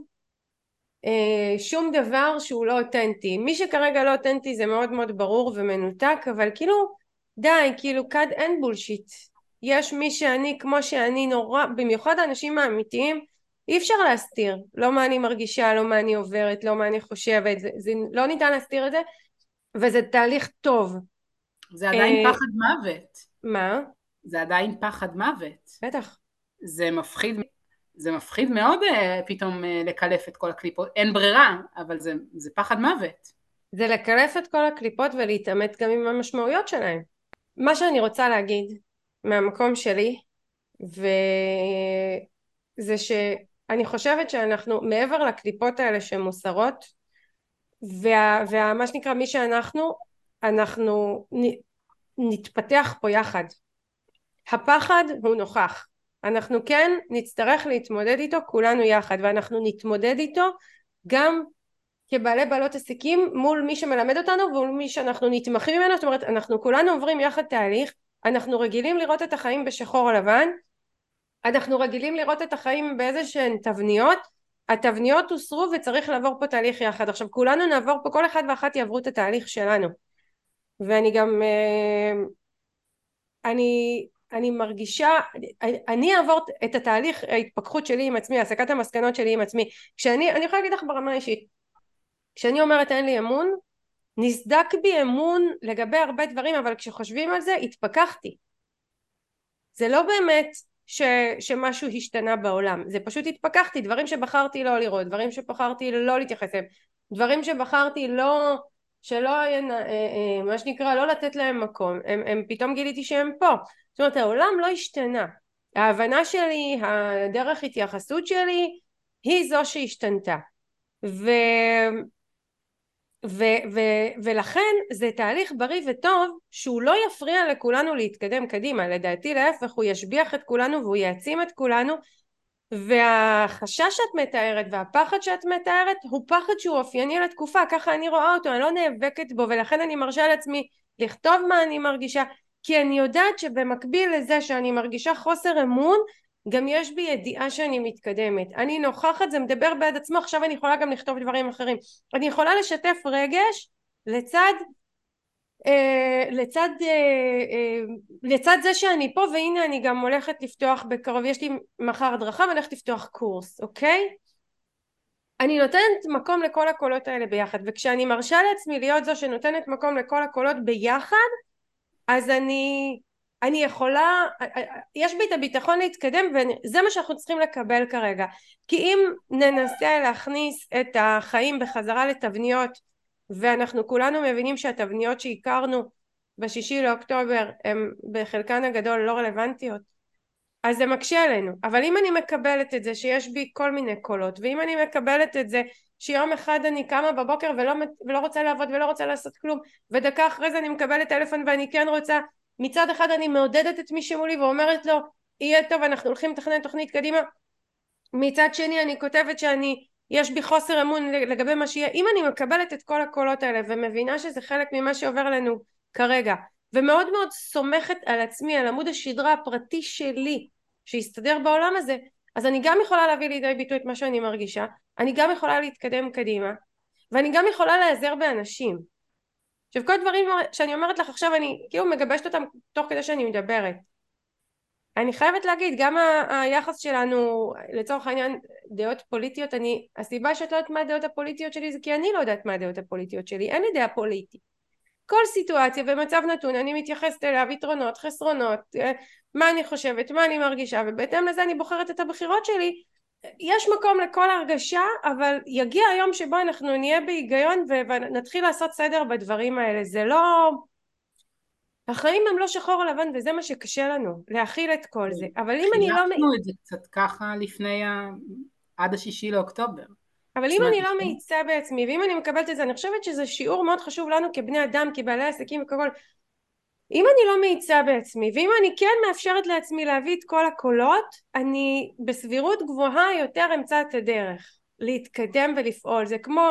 אה, שום דבר שהוא לא אותנטי. מי שכרגע לא אותנטי זה מאוד מאוד ברור ומנותק, אבל כאילו די, כאילו כד אין בולשיט. יש מי שאני כמו שאני נורא, במיוחד האנשים האמיתיים, אי אפשר להסתיר. לא מה אני מרגישה, לא מה אני עוברת, לא מה אני חושבת, זה, זה לא ניתן להסתיר את זה, וזה תהליך טוב. זה עדיין אה, פחד מוות. מה? זה עדיין פחד מוות. בטח. זה מפחיד, זה מפחיד מאוד uh, פתאום uh, לקלף את כל הקליפות, אין ברירה, אבל זה, זה פחד מוות. זה לקלף את כל הקליפות ולהתעמת גם עם המשמעויות שלהם. מה שאני רוצה להגיד מהמקום שלי, וזה שאני חושבת שאנחנו מעבר לקליפות האלה שמוסרות, ומה וה, שנקרא מי שאנחנו, אנחנו נתפתח פה יחד הפחד הוא נוכח אנחנו כן נצטרך להתמודד איתו כולנו יחד ואנחנו נתמודד איתו גם כבעלי בעלות עסקים מול מי שמלמד אותנו ומול מי שאנחנו נתמכים ממנו. זאת אומרת אנחנו כולנו עוברים יחד תהליך אנחנו רגילים לראות את החיים בשחור לבן אנחנו רגילים לראות את החיים באיזה שהן תבניות התבניות הוסרו וצריך לעבור פה תהליך יחד. עכשיו כולנו נעבור פה כל אחד ואחת יעברו את התהליך שלנו. ואני גם אה, אני אני מרגישה אני אעבור את התהליך ההתפכחות שלי עם עצמי הסקת המסקנות שלי עם עצמי. כשאני אני יכולה להגיד לך ברמה האישית כשאני אומרת אין לי אמון נסדק בי אמון לגבי הרבה דברים אבל כשחושבים על זה התפכחתי. זה לא באמת ש, שמשהו השתנה בעולם. זה פשוט התפכחתי. דברים שבחרתי לא לראות דברים שבחרתי לא להתייחס אליהם דברים שבחרתי לא שלא אה, אה, מה שנקרא לא לתת להם מקום. הם, הם פתאום גיליתי שהם פה זאת אומרת העולם לא השתנה. ההבנה שלי הדרך התייחסות שלי היא זו שהשתנתה. ו... ו, ו, ולכן זה תהליך בריא וטוב שהוא לא יפריע לכולנו להתקדם קדימה. לדעתי להפך הוא ישביח את כולנו והוא יעצים את כולנו. והחשש שאת מתארת והפחד שאת מתארת הוא פחד שהוא אופייני לתקופה. ככה אני רואה אותו אני לא נאבקת בו ולכן אני מרשה לעצמי לכתוב מה אני מרגישה כי אני יודעת שבמקביל לזה שאני מרגישה חוסר אמון גם יש בי ידיעה שאני מתקדמת. אני נוכחת זה מדבר בעד עצמו עכשיו אני יכולה גם לכתוב דברים אחרים. אני יכולה לשתף רגש לצד אה, לצד אה, אה, לצד זה שאני פה והנה אני גם הולכת לפתוח בקרוב יש לי מחר הדרכה ואני הולכת לפתוח קורס אוקיי? אני נותנת מקום לכל הקולות האלה ביחד וכשאני מרשה לעצמי להיות זו שנותנת מקום לכל הקולות ביחד אז אני אני יכולה, יש בי את הביטחון להתקדם וזה מה שאנחנו צריכים לקבל כרגע. כי אם ננסה להכניס את החיים בחזרה לתבניות ואנחנו כולנו מבינים שהתבניות שהכרנו בשישי לאוקטובר הן בחלקן הגדול לא רלוונטיות אז זה מקשה עלינו. אבל אם אני מקבלת את זה שיש בי כל מיני קולות ואם אני מקבלת את זה שיום אחד אני קמה בבוקר ולא, ולא רוצה לעבוד ולא רוצה לעשות כלום ודקה אחרי זה אני מקבלת טלפון ואני כן רוצה מצד אחד אני מעודדת את מי שמולי ואומרת לו יהיה טוב אנחנו הולכים לתכנן תוכנית קדימה. מצד שני אני כותבת שאני יש בי חוסר אמון לגבי מה שיהיה. אם אני מקבלת את כל הקולות האלה ומבינה שזה חלק ממה שעובר עלינו כרגע ומאוד מאוד סומכת על עצמי על עמוד השדרה הפרטי שלי שיסתדר בעולם הזה אז אני גם יכולה להביא לידי ביטוי את מה שאני מרגישה אני גם יכולה להתקדם קדימה ואני גם יכולה להיעזר באנשים. עכשיו כל הדברים שאני אומרת לך עכשיו אני כאילו מגבשת אותם תוך כדי שאני מדברת. אני חייבת להגיד גם ה- היחס שלנו לצורך העניין דעות פוליטיות אני הסיבה שאת לא יודעת מה הדעות הפוליטיות שלי זה כי אני לא יודעת מה הדעות הפוליטיות שלי אין לי דעה פוליטית. כל סיטואציה ומצב נתון אני מתייחסת אליו יתרונות חסרונות אה, מה אני חושבת מה אני מרגישה ובהתאם לזה אני בוחרת את הבחירות שלי יש מקום לכל הרגשה אבל יגיע היום שבו אנחנו נהיה בהיגיון ונתחיל לעשות סדר בדברים האלה. זה לא החיים הם לא שחור לבן וזה מה שקשה לנו להכיל את כל זה. אבל אם אני לא חילקנו את זה קצת ככה לפני ה... עד השישי לאוקטובר. אבל אם אני לא מאיצה בעצמי ואם אני מקבלת את זה אני חושבת שזה שיעור מאוד חשוב לנו כבני אדם כבעלי עסקים וכל אם אני לא מאיצה בעצמי ואם אני כן מאפשרת לעצמי להביא את כל הקולות אני בסבירות גבוהה יותר אמצא את הדרך להתקדם ולפעול. זה כמו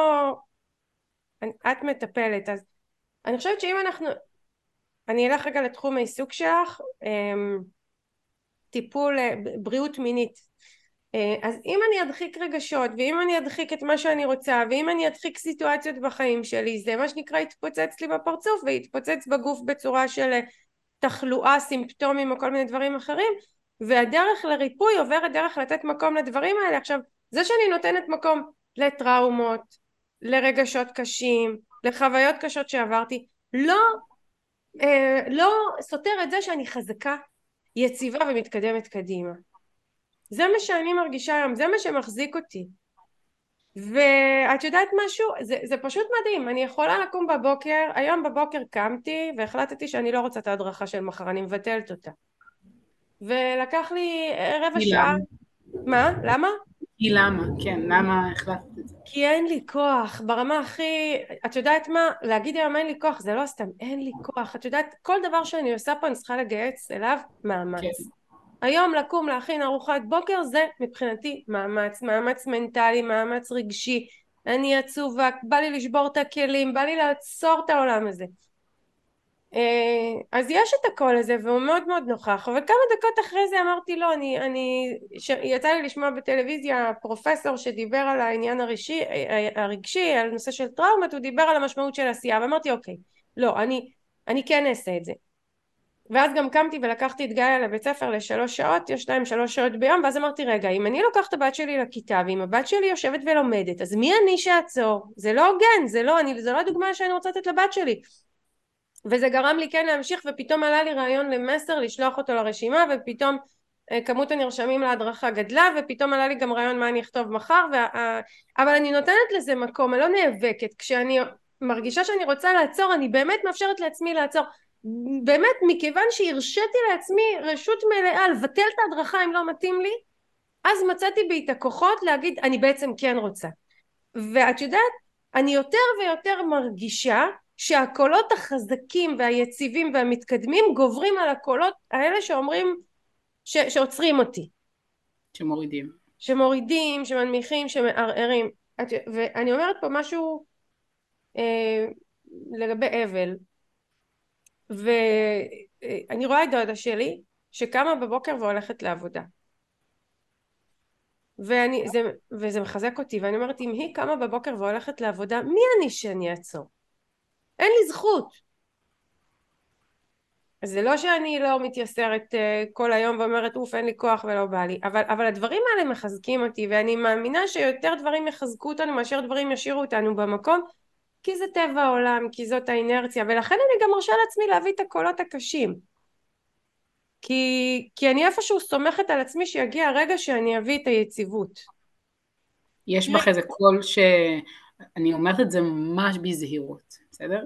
את מטפלת אז אני חושבת שאם אנחנו אני אלך רגע לתחום העיסוק שלך אמ, טיפול אה, בריאות מינית אז אם אני אדחיק רגשות ואם אני אדחיק את מה שאני רוצה ואם אני אדחיק סיטואציות בחיים שלי זה מה שנקרא יתפוצץ לי בפרצוף ויתפוצץ בגוף בצורה של אה, תחלואה סימפטומים או כל מיני דברים אחרים והדרך לריפוי עוברת דרך לתת מקום לדברים האלה. עכשיו זה שאני נותנת מקום לטראומות לרגשות קשים לחוויות קשות שעברתי לא אה, לא סותר את זה שאני חזקה יציבה ומתקדמת קדימה זה מה שאני מרגישה היום, זה מה שמחזיק אותי. ואת יודעת משהו? זה, זה פשוט מדהים, אני יכולה לקום בבוקר, היום בבוקר קמתי והחלטתי שאני לא רוצה את ההדרכה של מחר, אני מבטלת אותה. ולקח לי רבע שעה. מה? למה? כי למה? כן, למה החלטת את זה? כי אין לי כוח, ברמה הכי, את יודעת מה, להגיד היום אין לי כוח זה לא סתם, אין לי כוח, את יודעת, כל דבר שאני עושה פה אני צריכה לגייס אליו מאמץ. כן. היום לקום להכין ארוחת בוקר זה מבחינתי מאמץ, מאמץ מנטלי, מאמץ רגשי, אני עצובה, בא לי לשבור את הכלים, בא לי לעצור את העולם הזה. אה, אז יש את הקול הזה והוא מאוד מאוד נוכח אבל כמה דקות אחרי זה אמרתי לו אני, אני ש... יצא לי לשמוע בטלוויזיה פרופסור שדיבר על העניין הרגשי, הרגשי על נושא של טראומות הוא דיבר על המשמעות של עשייה ואמרתי אוקיי לא אני, אני כן אעשה את זה ואז גם קמתי ולקחתי את גאיה לבית ספר לשלוש שעות, יש להם שלוש שעות ביום, ואז אמרתי רגע, אם אני לוקחת את הבת שלי לכיתה, ואם הבת שלי יושבת ולומדת, אז מי אני שאעצור? זה לא הוגן, זה לא, אני, זה לא הדוגמה שאני רוצה לתת לבת שלי. וזה גרם לי כן להמשיך ופתאום עלה לי רעיון למסר לשלוח אותו לרשימה ופתאום אה, כמות הנרשמים להדרכה גדלה ופתאום עלה לי גם רעיון מה אני אכתוב מחר וה... אבל אני נותנת לזה מקום, אני לא נאבקת כשאני מרגישה שאני רוצה לעצור אני באמת מאפשרת לעצמי לעצור באמת מכיוון שהרשיתי לעצמי רשות מלאה לבטל את ההדרכה אם לא מתאים לי אז מצאתי בי את הכוחות להגיד אני בעצם כן רוצה. ואת יודעת אני יותר ויותר מרגישה שהקולות החזקים והיציבים והמתקדמים גוברים על הקולות האלה שאומרים ש, שעוצרים אותי. שמורידים. שמורידים, שמנמיכים, שמערערים. ואני אומרת פה משהו אה, לגבי אבל ואני רואה את דודה שלי שקמה בבוקר והולכת לעבודה. ואני, זה, וזה מחזק אותי ואני אומרת אם היא קמה בבוקר והולכת לעבודה מי אני שאני אעצור? אין לי זכות. אז זה לא שאני לא מתייסרת uh, כל היום ואומרת אוף אין לי כוח ולא בא לי אבל, אבל הדברים האלה מחזקים אותי ואני מאמינה שיותר דברים יחזקו אותנו מאשר דברים ישאירו אותנו במקום כי זה טבע העולם כי זאת האינרציה ולכן אני גם מרשה לעצמי להביא את הקולות הקשים כי, כי אני איפשהו סומכת על עצמי שיגיע הרגע שאני אביא את היציבות יש בך איזה קול שאני אומרת את זה ממש בזהירות בסדר?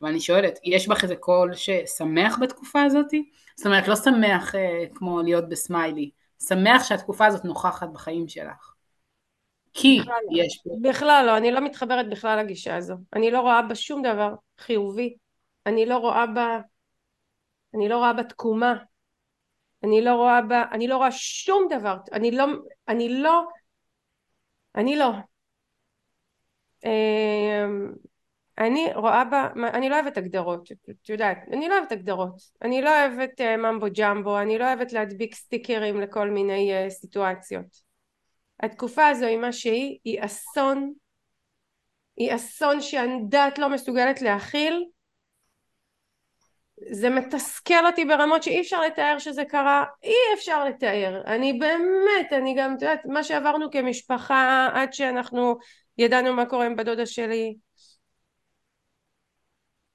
ואני שואלת, יש בך איזה קול ששמח בתקופה הזאת? זאת אומרת, לא שמח אה, כמו להיות בסמיילי, שמח שהתקופה הזאת נוכחת בחיים שלך. כי לא. יש פה. בכלל לא, אני לא מתחברת בכלל לגישה הזו. אני לא רואה בה שום דבר חיובי. אני לא רואה בה, אני לא רואה בה תקומה. אני לא רואה בה, אני לא רואה שום דבר. אני לא, אני לא, אני לא. אמ, אני רואה בה, אני לא אוהבת הגדרות, את יודעת, אני לא אוהבת הגדרות, אני לא אוהבת uh, ממבו ג'מבו, אני לא אוהבת להדביק סטיקרים לכל מיני uh, סיטואציות. התקופה הזו היא מה שהיא, היא אסון, היא אסון שהדעת לא מסוגלת להכיל, זה מתסכל אותי ברמות שאי אפשר לתאר שזה קרה, אי אפשר לתאר, אני באמת, אני גם, את יודעת, מה שעברנו כמשפחה עד שאנחנו ידענו מה קורה עם בדודה שלי.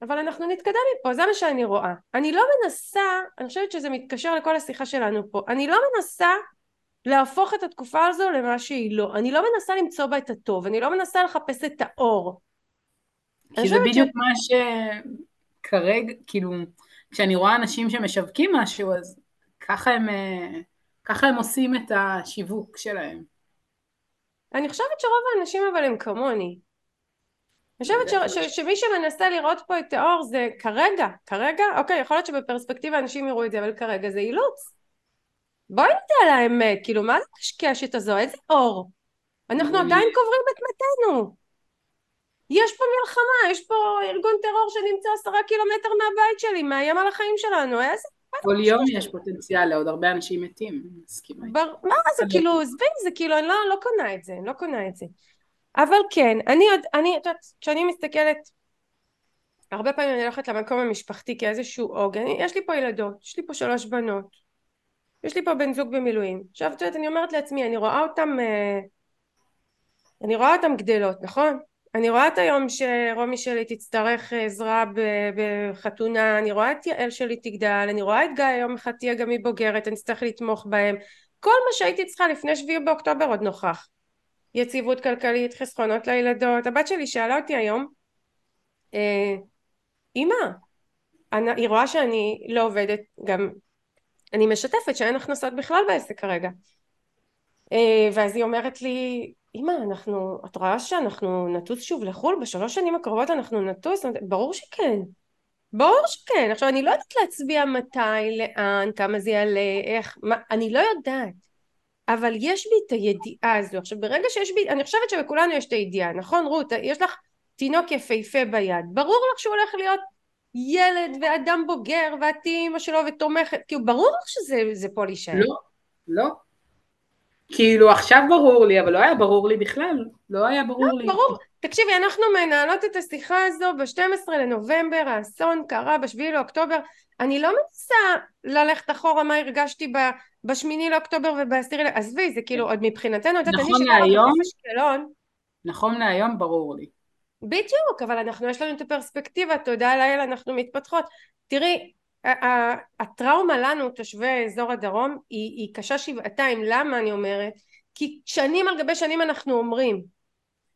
אבל אנחנו נתקדם מפה, זה מה שאני רואה. אני לא מנסה, אני חושבת שזה מתקשר לכל השיחה שלנו פה, אני לא מנסה להפוך את התקופה הזו למה שהיא לא. אני לא מנסה למצוא בה את הטוב, אני לא מנסה לחפש את האור. כי זה בדיוק ש... מה שכרגע, כאילו, כשאני רואה אנשים שמשווקים משהו, אז ככה הם, אה, ככה הם עושים את השיווק שלהם. אני חושבת שרוב האנשים אבל הם כמוני. אני חושבת שמי שמנסה לראות פה את האור זה כרגע, כרגע, אוקיי, יכול להיות שבפרספקטיבה אנשים יראו את זה, אבל כרגע זה אילוץ. בואי נדע על האמת, כאילו מה זה הקשקשת הזו, איזה אור? אנחנו עדיין קוברים את מתנו. יש פה מלחמה, יש פה ארגון טרור שנמצא עשרה קילומטר מהבית שלי, מאיים על החיים שלנו, איזה... כל יום יש פוטנציאל לעוד הרבה אנשים מתים, מסכימה. מה זה כאילו, עזבי, זה כאילו, אני לא, לא קונה את זה, אני לא קונה את זה. אבל כן, אני עוד, אני, את יודעת, כשאני מסתכלת, הרבה פעמים אני הולכת למקום המשפחתי כאיזשהו עוגן, יש לי פה ילדות, יש לי פה שלוש בנות, יש לי פה בן זוג במילואים, עכשיו את יודעת, אני אומרת לעצמי, אני רואה אותם, אה, אני רואה אותם גדלות, נכון? אני רואה את היום שרומי שלי תצטרך עזרה בחתונה, אני רואה את יעל שלי תגדל, אני רואה את גיא יום אחד תהיה גם היא בוגרת, אני אצטרך לתמוך בהם, כל מה שהייתי צריכה לפני שביעי באוקטובר עוד נוכח. יציבות כלכלית, חסכונות לילדות. הבת שלי שאלה אותי היום, אה, אמא, היא רואה שאני לא עובדת, גם אני משתפת שאין הכנסות בכלל בעסק כרגע. אה, ואז היא אומרת לי, אמא אנחנו את רואה שאנחנו נטוס שוב לחו"ל? בשלוש שנים הקרובות אנחנו נטוס? ברור שכן. ברור שכן. עכשיו אני לא יודעת להצביע מתי לאן כמה זה יעלה איך מה אני לא יודעת. אבל יש בי את הידיעה הזו. עכשיו ברגע שיש בי אני חושבת שבכולנו יש את הידיעה נכון רות? יש לך תינוק יפהפה ביד. ברור לך שהוא הולך להיות ילד ואדם בוגר ואת אימא שלו ותומכת. כאילו ברור לך שזה פה להישאר. לא לא. כאילו עכשיו ברור לי, אבל לא היה ברור לי בכלל, לא היה ברור לא, לי. ברור, תקשיבי, אנחנו מנהלות את השיחה הזו ב-12 לנובמבר, האסון קרה ב-7 לאוקטובר, אני לא מנסה ללכת אחורה מה הרגשתי ב-8 לאוקטובר וב-10 עזבי, זה כאילו עוד מבחינתנו, נכון להיום, נכון להיום ברור לי. בדיוק, אבל אנחנו, יש לנו את הפרספקטיבה, תודה לאל אנחנו מתפתחות. תראי, הטראומה לנו תושבי אזור הדרום היא, היא קשה שבעתיים. למה אני אומרת? כי שנים על גבי שנים אנחנו אומרים.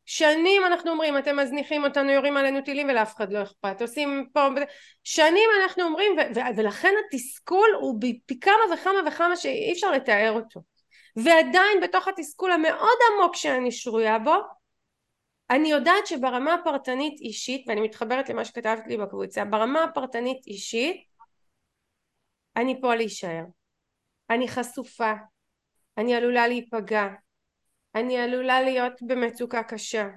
שנים אנחנו אומרים אתם מזניחים אותנו יורים עלינו טילים ולאף אחד לא אכפת. עושים פה שנים אנחנו אומרים ו- ו- ולכן התסכול הוא פי כמה וכמה וכמה שאי אפשר לתאר אותו. ועדיין בתוך התסכול המאוד עמוק שאני שרויה בו אני יודעת שברמה הפרטנית אישית ואני מתחברת למה שכתבת לי בקבוצה ברמה הפרטנית אישית אני פה להישאר. אני חשופה, אני עלולה להיפגע, אני עלולה להיות במצוקה קשה,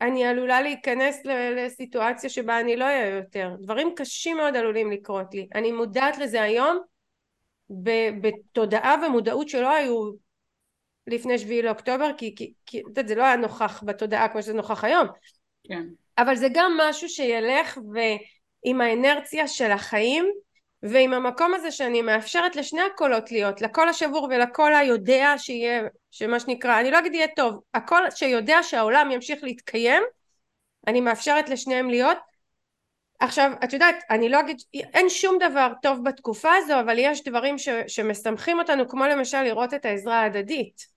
אני עלולה להיכנס לסיטואציה שבה אני לא אהיה יותר. דברים קשים מאוד עלולים לקרות לי. אני מודעת לזה היום בתודעה ומודעות שלא היו לפני שביעי לאוקטובר כי, כי, כי זה לא היה נוכח בתודעה כמו שזה נוכח היום. כן. אבל זה גם משהו שילך ועם האנרציה של החיים ועם המקום הזה שאני מאפשרת לשני הקולות להיות, לקול השבור ולקול היודע שיהיה, שמה שנקרא, אני לא אגיד יהיה טוב, הקול שיודע שהעולם ימשיך להתקיים, אני מאפשרת לשניהם להיות. עכשיו, את יודעת, אני לא אגיד, אין שום דבר טוב בתקופה הזו, אבל יש דברים ש, שמשמחים אותנו, כמו למשל לראות את העזרה ההדדית.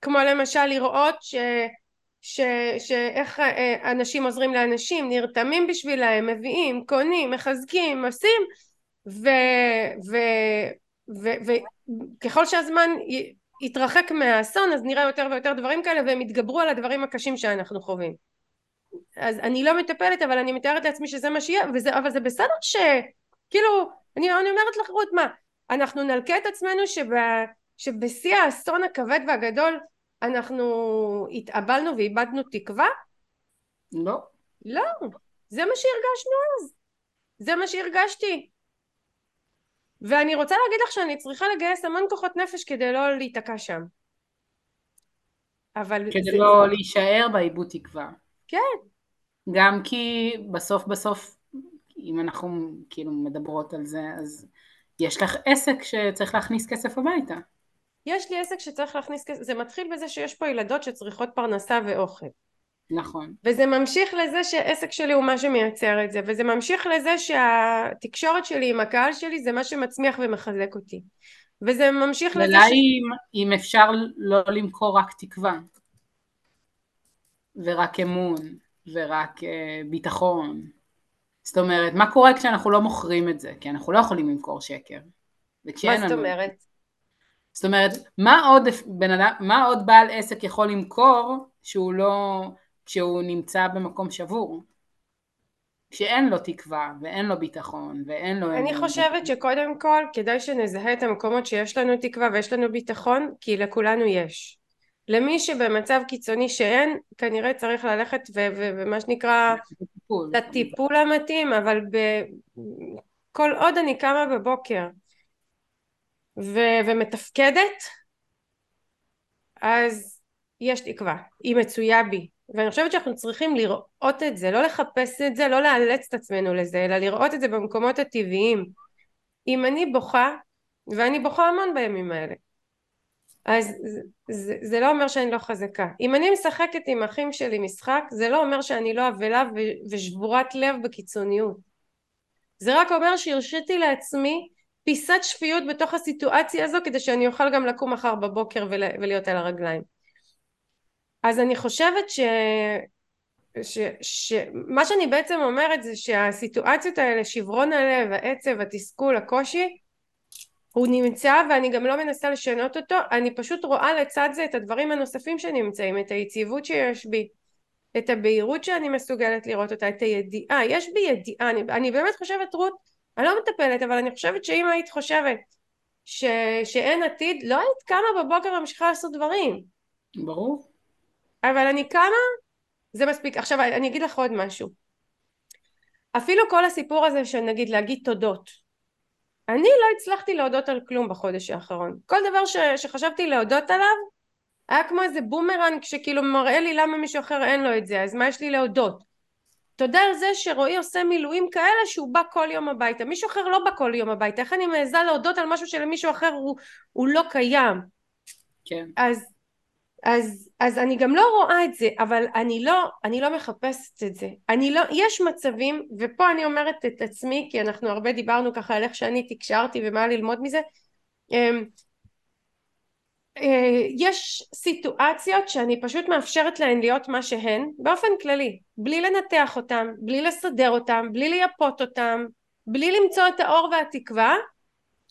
כמו למשל לראות ש... ש, שאיך אה, אנשים עוזרים לאנשים, נרתמים בשבילהם, מביאים, קונים, מחזקים, עושים, וככל שהזמן יתרחק מהאסון אז נראה יותר ויותר דברים כאלה והם יתגברו על הדברים הקשים שאנחנו חווים. אז אני לא מטפלת אבל אני מתארת לעצמי שזה מה שיהיה וזה, אבל זה בסדר שכאילו אני, אני אומרת לך רות מה אנחנו נלקה את עצמנו שב, שבשיא האסון הכבד והגדול אנחנו התאבלנו ואיבדנו תקווה? לא. לא, זה מה שהרגשנו אז. זה מה שהרגשתי. ואני רוצה להגיד לך שאני צריכה לגייס המון כוחות נפש כדי לא להיתקע שם. אבל כדי זה... לא להישאר בעיבוד תקווה. כן. גם כי בסוף בסוף, אם אנחנו כאילו מדברות על זה, אז יש לך עסק שצריך להכניס כסף הביתה. יש לי עסק שצריך להכניס כסף, זה מתחיל בזה שיש פה ילדות שצריכות פרנסה ואוכל. נכון. וזה ממשיך לזה שעסק שלי הוא מה שמייצר את זה, וזה ממשיך לזה שהתקשורת שלי עם הקהל שלי זה מה שמצמיח ומחזק אותי. וזה ממשיך לזה ש... אולי אם, אם אפשר לא למכור רק תקווה, ורק אמון, ורק אה, ביטחון. זאת אומרת, מה קורה כשאנחנו לא מוכרים את זה? כי אנחנו לא יכולים למכור שקר. מה זאת אומרת? זאת אומרת, מה עוד, בן אדם, מה עוד בעל עסק יכול למכור שהוא לא... כשהוא נמצא במקום שבור. כשאין לו תקווה ואין לו ביטחון ואין לו... אני חושבת שקודם כל כדאי שנזהה את המקומות שיש לנו תקווה ויש לנו ביטחון כי לכולנו יש. למי שבמצב קיצוני שאין כנראה צריך ללכת ומה שנקרא לטיפול המתאים אבל ב- כל עוד אני קמה בבוקר ו- ומתפקדת אז יש תקווה היא מצויה בי ואני חושבת שאנחנו צריכים לראות את זה, לא לחפש את זה, לא לאלץ את עצמנו לזה, אלא לראות את זה במקומות הטבעיים. אם אני בוכה, ואני בוכה המון בימים האלה, אז זה, זה, זה לא אומר שאני לא חזקה. אם אני משחקת עם אחים שלי משחק, זה לא אומר שאני לא אבלה ושבורת לב בקיצוניות. זה רק אומר שהרשיתי לעצמי פיסת שפיות בתוך הסיטואציה הזו כדי שאני אוכל גם לקום מחר בבוקר ולהיות על הרגליים. אז אני חושבת ש... ש... ש... מה שאני בעצם אומרת זה שהסיטואציות האלה, שברון הלב, העצב, התסכול, הקושי, הוא נמצא ואני גם לא מנסה לשנות אותו, אני פשוט רואה לצד זה את הדברים הנוספים שנמצאים, את היציבות שיש בי, את הבהירות שאני מסוגלת לראות אותה, את הידיעה, יש בי ידיעה, אני, אני באמת חושבת רות, אני לא מטפלת, אבל אני חושבת שאם היית חושבת ש, שאין עתיד, לא היית קמה בבוקר וממשיכה לעשות דברים. ברור. אבל אני קמה, זה מספיק. עכשיו אני אגיד לך עוד משהו. אפילו כל הסיפור הזה של נגיד להגיד תודות. אני לא הצלחתי להודות על כלום בחודש האחרון. כל דבר ש, שחשבתי להודות עליו היה כמו איזה בומרנג שכאילו מראה לי למה מישהו אחר אין לו את זה, אז מה יש לי להודות? תודה על זה שרועי עושה מילואים כאלה שהוא בא כל יום הביתה. מישהו אחר לא בא כל יום הביתה. איך אני מעיזה להודות על משהו שלמישהו אחר הוא, הוא לא קיים? כן. אז אז, אז אני גם לא רואה את זה, אבל אני לא, אני לא מחפשת את זה. אני לא, יש מצבים, ופה אני אומרת את עצמי, כי אנחנו הרבה דיברנו ככה על איך שאני תקשרתי ומה ללמוד מזה, אמ, יש סיטואציות שאני פשוט מאפשרת להן להיות מה שהן באופן כללי, בלי לנתח אותן, בלי לסדר אותן, בלי לייפות אותן, בלי למצוא את האור והתקווה,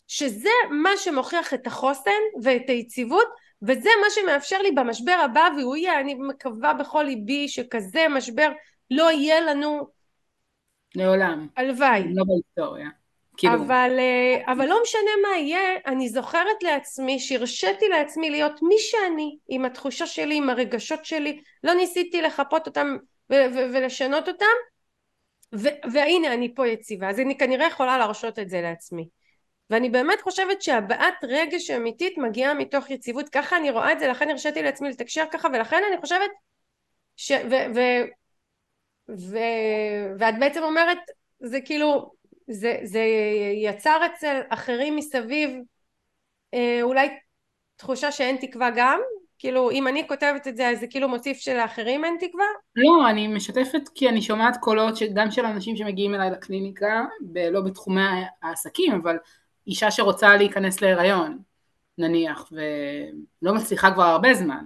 שזה מה שמוכיח את החוסן ואת היציבות וזה מה שמאפשר לי במשבר הבא והוא יהיה אני מקווה בכל ליבי שכזה משבר לא יהיה לנו לעולם. הלוואי. לא בהיסטוריה כאילו. אבל, אה, אבל לא משנה מה יהיה, אני זוכרת לעצמי שהרשיתי לעצמי להיות מי שאני, עם התחושה שלי, עם הרגשות שלי, לא ניסיתי לחפות אותם ולשנות אותם, והנה אני פה יציבה, אז אני כנראה יכולה להרשות את זה לעצמי. ואני באמת חושבת שהבעת רגש אמיתית מגיעה מתוך יציבות ככה אני רואה את זה לכן הרשיתי לעצמי לתקשר ככה ולכן אני חושבת ש... ו... ו... ו... ואת בעצם אומרת זה כאילו זה, זה יצר אצל אחרים מסביב אה, אולי תחושה שאין תקווה גם כאילו אם אני כותבת את זה אז זה כאילו מוסיף שלאחרים אין תקווה? לא אני משתפת כי אני שומעת קולות גם של אנשים שמגיעים אליי לקליניקה לא בתחומי העסקים אבל אישה שרוצה להיכנס להיריון נניח ולא מצליחה כבר הרבה זמן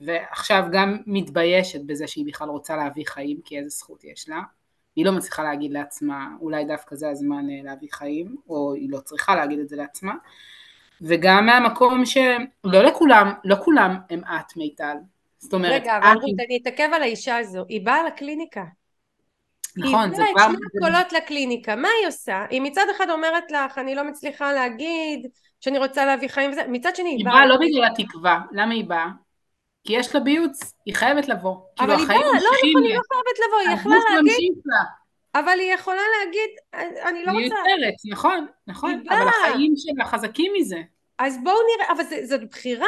ועכשיו גם מתביישת בזה שהיא בכלל רוצה להביא חיים כי איזה זכות יש לה היא לא מצליחה להגיד לעצמה אולי דווקא זה הזמן אה, להביא חיים או היא לא צריכה להגיד את זה לעצמה. וגם מהמקום שלא לכולם, לא כולם הם את מיטל. זאת אומרת רגע אבל רות אני אתעכב על האישה הזו. היא באה לקליניקה. נכון, זה כבר... היא הביאה את שני הקולות לקליניקה, מה היא עושה? היא מצד אחד אומרת לך, אני לא מצליחה להגיד שאני רוצה להביא חיים וזה, מצד שני היא באה... היא באה לא בגלל התקווה, למה היא באה? כי יש לה ביוץ, היא חייבת לבוא. אבל כאילו, היא באה, לא נכון, היא לא חייבת לבוא, היא יכלה להגיד... אבל היא יכולה להגיד, אני לא רוצה... היא יוצרת, נכון, נכון, אבל החיים שלה חזקים מזה. אז בואו נראה, אבל זאת בחירה.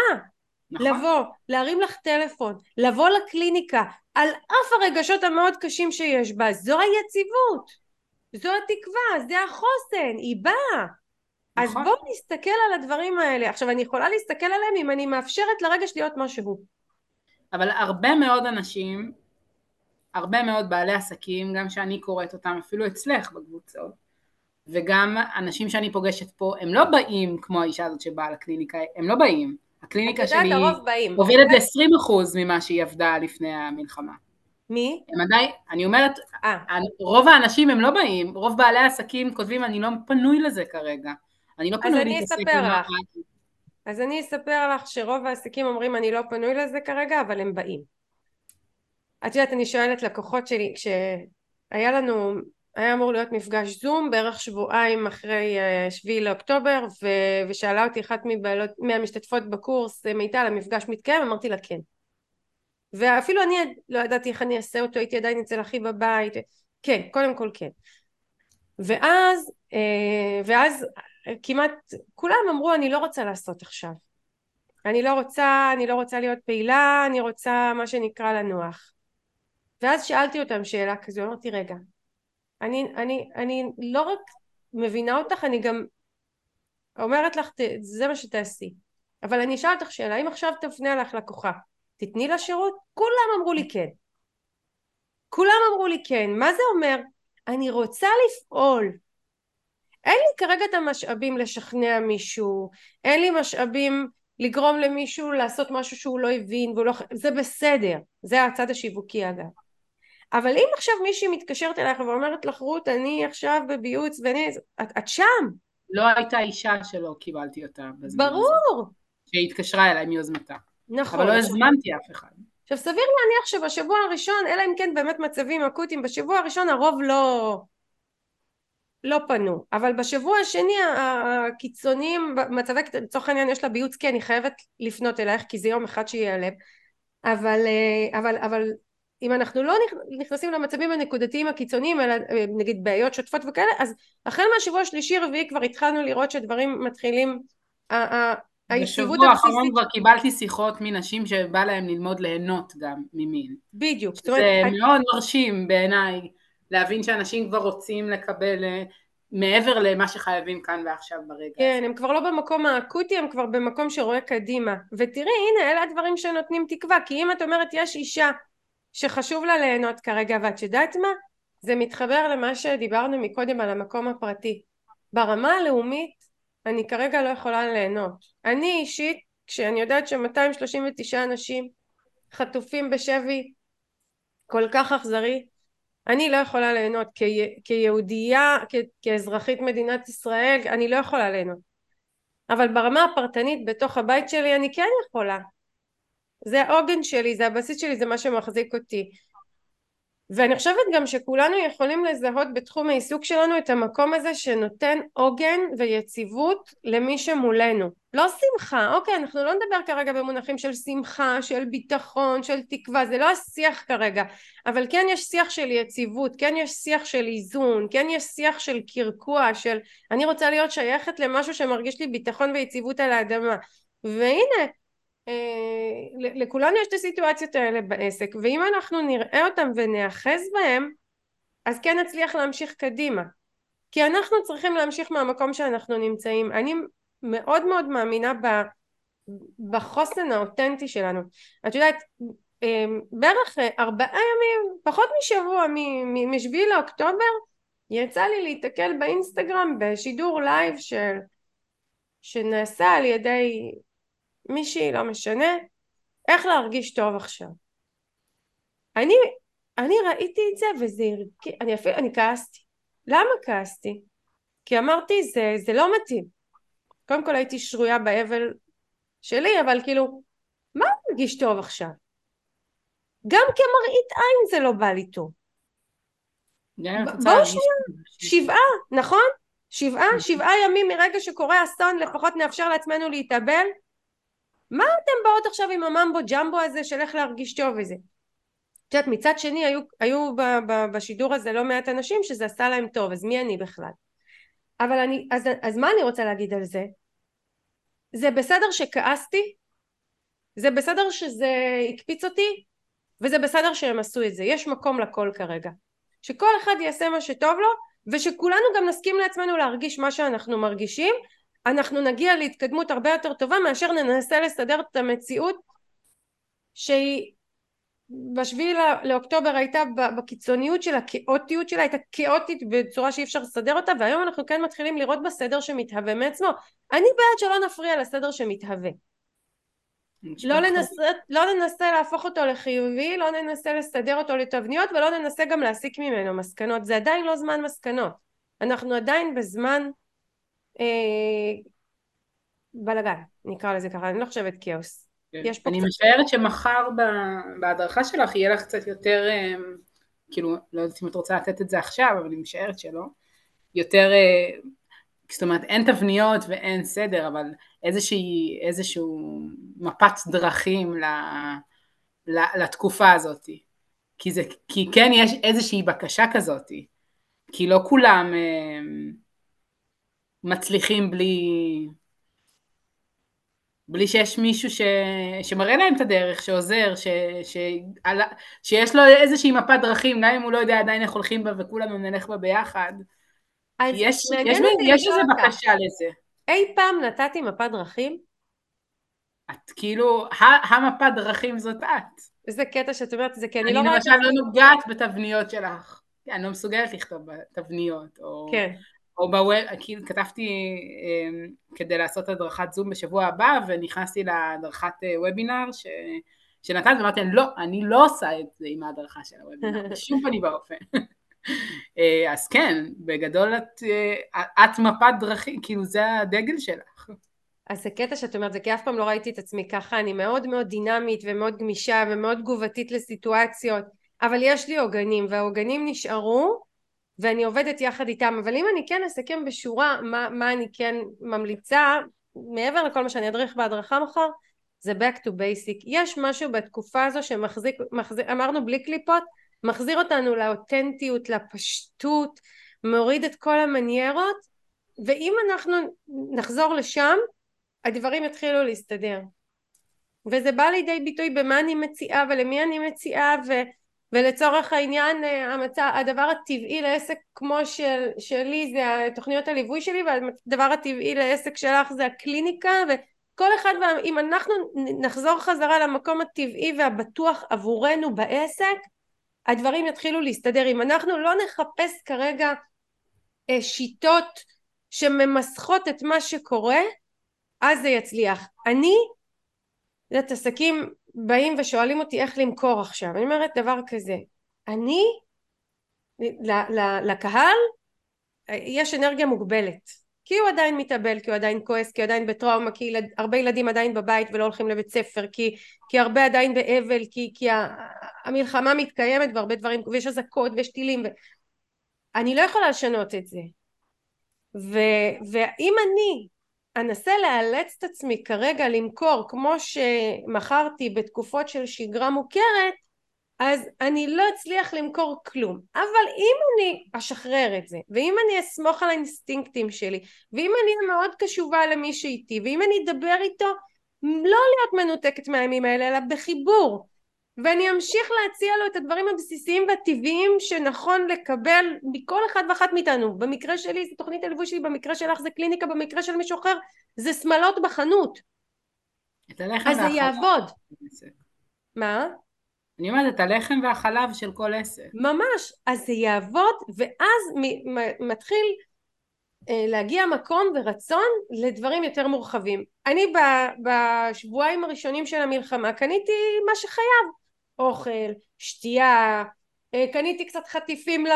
נכון. לבוא, להרים לך טלפון, לבוא לקליניקה, על אף הרגשות המאוד קשים שיש בה, זו היציבות, זו התקווה, זה החוסן, היא באה. נכון. אז בואו נסתכל על הדברים האלה. עכשיו אני יכולה להסתכל עליהם אם אני מאפשרת לרגש להיות משהו. אבל הרבה מאוד אנשים, הרבה מאוד בעלי עסקים, גם שאני קוראת אותם אפילו אצלך בקבוצות, וגם אנשים שאני פוגשת פה, הם לא באים כמו האישה הזאת שבאה לקליניקה, הם לא באים. הקליניקה שלי עובדת ל-20% ממה שהיא עבדה לפני המלחמה. מי? הם עדיין, אני אומרת, 아. אה. רוב האנשים הם לא באים, רוב בעלי העסקים כותבים אני לא פנוי לזה כרגע, אני לא פנוי להתעסק עם לך. אז אני אספר לך שרוב העסקים אומרים אני לא פנוי לזה כרגע, אבל הם באים. את יודעת, אני שואלת לקוחות שלי, כשהיה לנו היה אמור להיות מפגש זום בערך שבועיים אחרי אה, שביעי לאוקטובר ו- ושאלה אותי אחת מבעלות, מהמשתתפות בקורס מיטל המפגש מתקיים? אמרתי לה כן. ואפילו אני לא ידעתי איך אני אעשה אותו הייתי עדיין אצל אחי בבית כן קודם כל כן. ואז אה, ואז כמעט כולם אמרו אני לא רוצה לעשות עכשיו אני לא רוצה אני לא רוצה להיות פעילה אני רוצה מה שנקרא לנוח ואז שאלתי אותם שאלה כזו אמרתי רגע אני, אני, אני לא רק מבינה אותך, אני גם אומרת לך, זה מה שתעשי. אבל אני אשאל אותך שאלה, אם עכשיו תפנה לך לקוחה, תתני לה שירות? כולם אמרו לי כן. כולם אמרו לי כן. מה זה אומר? אני רוצה לפעול. אין לי כרגע את המשאבים לשכנע מישהו, אין לי משאבים לגרום למישהו לעשות משהו שהוא לא הבין, לא... זה בסדר, זה הצד השיווקי אגב. אבל אם עכשיו מישהי מתקשרת אלייך ואומרת לך רות אני עכשיו בביוץ ואני את, את שם לא הייתה אישה שלא קיבלתי אותה בזמן הזה. ברור. שהתקשרה אליי מיוזמתה. נכון. אבל לא הזמנתי אף אחד. עכשיו סביר להניח שבשבוע הראשון, אלא אם כן באמת מצבים אקוטיים, בשבוע הראשון הרוב לא, לא פנו, אבל בשבוע השני הקיצוניים, מצבי, לצורך העניין יש לה ביוץ, כן, היא חייבת לפנות אלייך כי זה יום אחד שייעלם, אבל, אה, אבל, אבל אם אנחנו לא נכנסים למצבים הנקודתיים הקיצוניים, אלא אה, נגיד בעיות שוטפות וכאלה, אז החל מהשבוע השלישי רביעי כבר התחלנו לראות שדברים מתחילים, היציבות הבסיסית... בשבוע האחרון כבר קיבלתי שיחות מנשים שבא להם ללמוד ליהנות גם ממין. בדיוק. זה אומרת, מאוד מרשים בעיניי להבין שאנשים כבר רוצים לקבל אה, מעבר למה שחייבים כאן ועכשיו ברגע. כן, הם כבר לא במקום האקוטי, הם כבר במקום שרואה קדימה. ותראי, הנה, אלה הדברים שנותנים תקווה, כי אם את אומרת יש אישה שחשוב לה ליהנות כרגע, ואת יודעת מה? זה מתחבר למה שדיברנו מקודם על המקום הפרטי. ברמה הלאומית אני כרגע לא יכולה ליהנות. אני אישית, כשאני יודעת ש-239 אנשים חטופים בשבי כל כך אכזרי, אני לא יכולה ליהנות כ- כיהודייה, כ- כאזרחית מדינת ישראל, אני לא יכולה ליהנות. אבל ברמה הפרטנית בתוך הבית שלי אני כן יכולה. זה העוגן שלי, זה הבסיס שלי, זה מה שמחזיק אותי. ואני חושבת גם שכולנו יכולים לזהות בתחום העיסוק שלנו את המקום הזה שנותן עוגן ויציבות למי שמולנו. לא שמחה, אוקיי, אנחנו לא נדבר כרגע במונחים של שמחה, של ביטחון, של תקווה, זה לא השיח כרגע, אבל כן יש שיח של יציבות, כן יש שיח של איזון, כן יש שיח של קרקוע, של אני רוצה להיות שייכת למשהו שמרגיש לי ביטחון ויציבות על האדמה. והנה, לכולנו יש את הסיטואציות האלה בעסק ואם אנחנו נראה אותם ונאחז בהם אז כן נצליח להמשיך קדימה. כי אנחנו צריכים להמשיך מהמקום שאנחנו נמצאים. אני מאוד מאוד מאמינה בחוסן האותנטי שלנו. את יודעת אה, בערך ארבעה ימים פחות משבוע משביעי לאוקטובר יצא לי להתקל באינסטגרם בשידור לייב של שנעשה על ידי מישהי, לא משנה, איך להרגיש טוב עכשיו. אני, אני ראיתי את זה וזה הרגיש, אני אפילו, אני כעסתי. למה כעסתי? כי אמרתי זה, זה לא מתאים. קודם כל הייתי שרויה באבל שלי, אבל כאילו, מה מרגיש טוב עכשיו? גם כמראית עין זה לא בא לי טוב. בואו שנייה, שבעה, נכון? שבעה. שבעה ימים מרגע שקורה אסון לפחות נאפשר לעצמנו להתאבל מה אתם באות עכשיו עם הממבו ג'מבו הזה של איך להרגיש טוב וזה? את יודעת מצד שני היו, היו ב, ב, בשידור הזה לא מעט אנשים שזה עשה להם טוב אז מי אני בכלל? אבל אני אז, אז מה אני רוצה להגיד על זה? זה בסדר שכעסתי זה בסדר שזה הקפיץ אותי וזה בסדר שהם עשו את זה יש מקום לכל כרגע שכל אחד יעשה מה שטוב לו ושכולנו גם נסכים לעצמנו להרגיש מה שאנחנו מרגישים אנחנו נגיע להתקדמות הרבה יותר טובה מאשר ננסה לסדר את המציאות שהיא בשביעי לאוקטובר הייתה בקיצוניות שלה, כאוטיות שלה, הייתה כאוטית בצורה שאי אפשר לסדר אותה והיום אנחנו כן מתחילים לראות בסדר שמתהווה מעצמו. אני בעד שלא נפריע לסדר שמתהווה. לא ננסה, לא ננסה להפוך אותו לחיובי, לא ננסה לסדר אותו לתבניות ולא ננסה גם להסיק ממנו מסקנות. זה עדיין לא זמן מסקנות. אנחנו עדיין בזמן בלאגן, נקרא לזה ככה, אני לא חושבת כאוס. כן. אני קצת... משערת שמחר בהדרכה שלך יהיה לך קצת יותר, אה, כאילו, לא יודעת אם את רוצה לתת את זה עכשיו, אבל אני משערת שלא, יותר, אה, זאת אומרת, אין תבניות ואין סדר, אבל איזושהי, איזשהו מפת דרכים ל, ל, לתקופה הזאת. כי, זה, כי כן יש איזושהי בקשה כזאת, כי לא כולם... מצליחים בלי... בלי שיש מישהו ש... שמראה להם את הדרך, שעוזר, ש... ש... על... שיש לו איזושהי מפת דרכים, גם אם הוא לא יודע עדיין איך הולכים בה וכולנו נלך בה ביחד. יש, יש, יש איזו בקשה לזה. אי פעם נתתי מפת דרכים? את כאילו, המפת דרכים זאת את. איזה קטע שאת אומרת את זה, כי אני, אני לא. אני למשל לא נוגעת בתבניות שלך. אני לא מסוגלת לכתוב בתבניות, או... כן. או בווב, כאילו כתבתי אה, כדי לעשות הדרכת זום בשבוע הבא ונכנסתי להדרכת אה, וובינר ש... שנתת ואמרתי לא, אני לא עושה את זה עם ההדרכה של הוובינר, בשום פנים ואופן. אה, אז כן, בגדול את, אה, את מפת דרכים, כאילו זה הדגל שלך. אז זה קטע שאת אומרת זה כי אף פעם לא ראיתי את עצמי ככה אני מאוד מאוד דינמית ומאוד גמישה ומאוד תגובתית לסיטואציות אבל יש לי עוגנים והעוגנים נשארו ואני עובדת יחד איתם אבל אם אני כן אסכם בשורה מה, מה אני כן ממליצה מעבר לכל מה שאני אדריך בהדרכה מחר זה back to basic. יש משהו בתקופה הזו שמחזיק מחזיק, אמרנו בלי קליפות מחזיר אותנו לאותנטיות לפשטות מוריד את כל המניירות ואם אנחנו נחזור לשם הדברים יתחילו להסתדר. וזה בא לידי ביטוי במה אני מציעה ולמי אני מציעה ו, ולצורך העניין אה, המצע, הדבר הטבעי לעסק כמו של, שלי זה תוכניות הליווי שלי והדבר הטבעי לעסק שלך זה הקליניקה וכל אחד אם אנחנו נחזור חזרה למקום הטבעי והבטוח עבורנו בעסק הדברים יתחילו להסתדר אם אנחנו לא נחפש כרגע אה, שיטות שממסכות את מה שקורה אז זה יצליח. אני, יודעת, עסקים באים ושואלים אותי איך למכור עכשיו, אני אומרת דבר כזה, אני, לקהל יש אנרגיה מוגבלת, כי הוא עדיין מתאבל, כי הוא עדיין כועס, כי הוא עדיין בטראומה, כי ילד, הרבה ילדים עדיין בבית ולא הולכים לבית ספר, כי, כי הרבה עדיין באבל, כי, כי המלחמה מתקיימת והרבה דברים, ויש אזעקות ויש טילים, ו... אני לא יכולה לשנות את זה. ואם אני אנסה לאלץ את עצמי כרגע למכור כמו שמכרתי בתקופות של שגרה מוכרת אז אני לא אצליח למכור כלום. אבל אם אני אשחרר את זה ואם אני אסמוך על האינסטינקטים שלי ואם אני אהיה מאוד קשובה למי שאיתי ואם אני אדבר איתו לא להיות מנותקת מהימים האלה אלא בחיבור ואני אמשיך להציע לו את הדברים הבסיסיים והטבעיים שנכון לקבל מכל אחד ואחת מאיתנו. במקרה שלי זה תוכנית הליווי שלי במקרה שלך זה קליניקה במקרה של מישהו אחר זה שמלות בחנות. אז זה יעבוד. מה? אני אומרת את הלחם והחלב של כל עסק. ממש. אז זה יעבוד ואז מתחיל אה, להגיע מקום ורצון לדברים יותר מורחבים. אני בשבועיים הראשונים של המלחמה קניתי מה שחייב אוכל, שתייה, אה, קניתי קצת חטיפים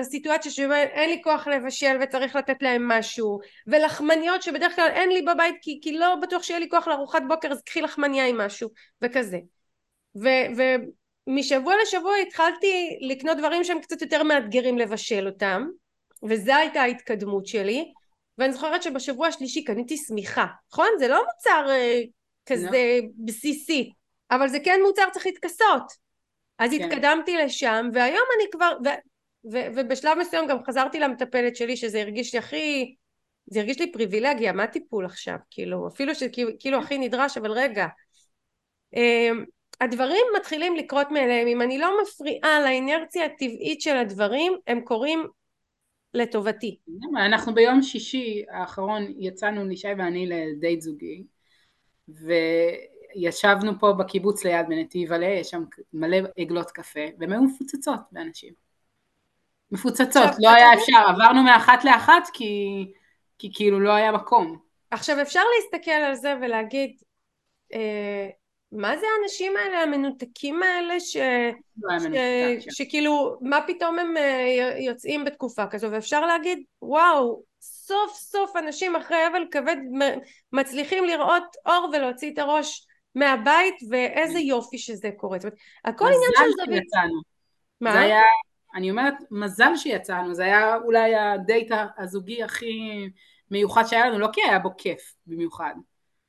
לסיטואציה שאין לי כוח לבשל וצריך לתת להם משהו ולחמניות שבדרך כלל אין לי בבית כי, כי לא בטוח שיהיה לי כוח לארוחת בוקר אז קחי לחמניה עם משהו וכזה ו, ומשבוע לשבוע התחלתי לקנות דברים שהם קצת יותר מאתגרים לבשל אותם וזו הייתה ההתקדמות שלי ואני זוכרת שבשבוע השלישי קניתי שמיכה נכון? זה לא מוצר אה, כזה no. בסיסי אבל זה כן מוצר צריך להתכסות. אז כן. התקדמתי לשם והיום אני כבר ו, ו, ובשלב מסוים גם חזרתי למטפלת שלי שזה הרגיש לי הכי זה הרגיש לי פריבילגיה מה טיפול עכשיו? כאילו אפילו שכאילו הכי נדרש אבל רגע. אמ, הדברים מתחילים לקרות מאליהם. אם אני לא מפריעה לאינרציה הטבעית של הדברים הם קורים לטובתי. אנחנו ביום שישי האחרון יצאנו לישי ואני לדייט זוגי ו... ישבנו פה בקיבוץ ליד בנתיב עלה, יש שם מלא עגלות קפה, והן היו מפוצצות באנשים. מפוצצות, לא היה אפשר, עברנו מאחת לאחת כי, כי כאילו לא היה מקום. עכשיו אפשר להסתכל על זה ולהגיד, אה, מה זה האנשים האלה, המנותקים האלה, ש... לא ש... ש... שכאילו, מה פתאום הם אה, יוצאים בתקופה כזו, ואפשר להגיד, וואו, סוף סוף אנשים אחרי אבל כבד מצליחים לראות אור ולהוציא את הראש מהבית ואיזה יופי שזה קורה. זאת אומרת, הכל עניין של זווית. שיצאנו. מה? זה היה, אני אומרת, מזל שיצאנו, זה היה אולי הדייט הזוגי הכי מיוחד שהיה לנו, לא כי היה בו כיף במיוחד,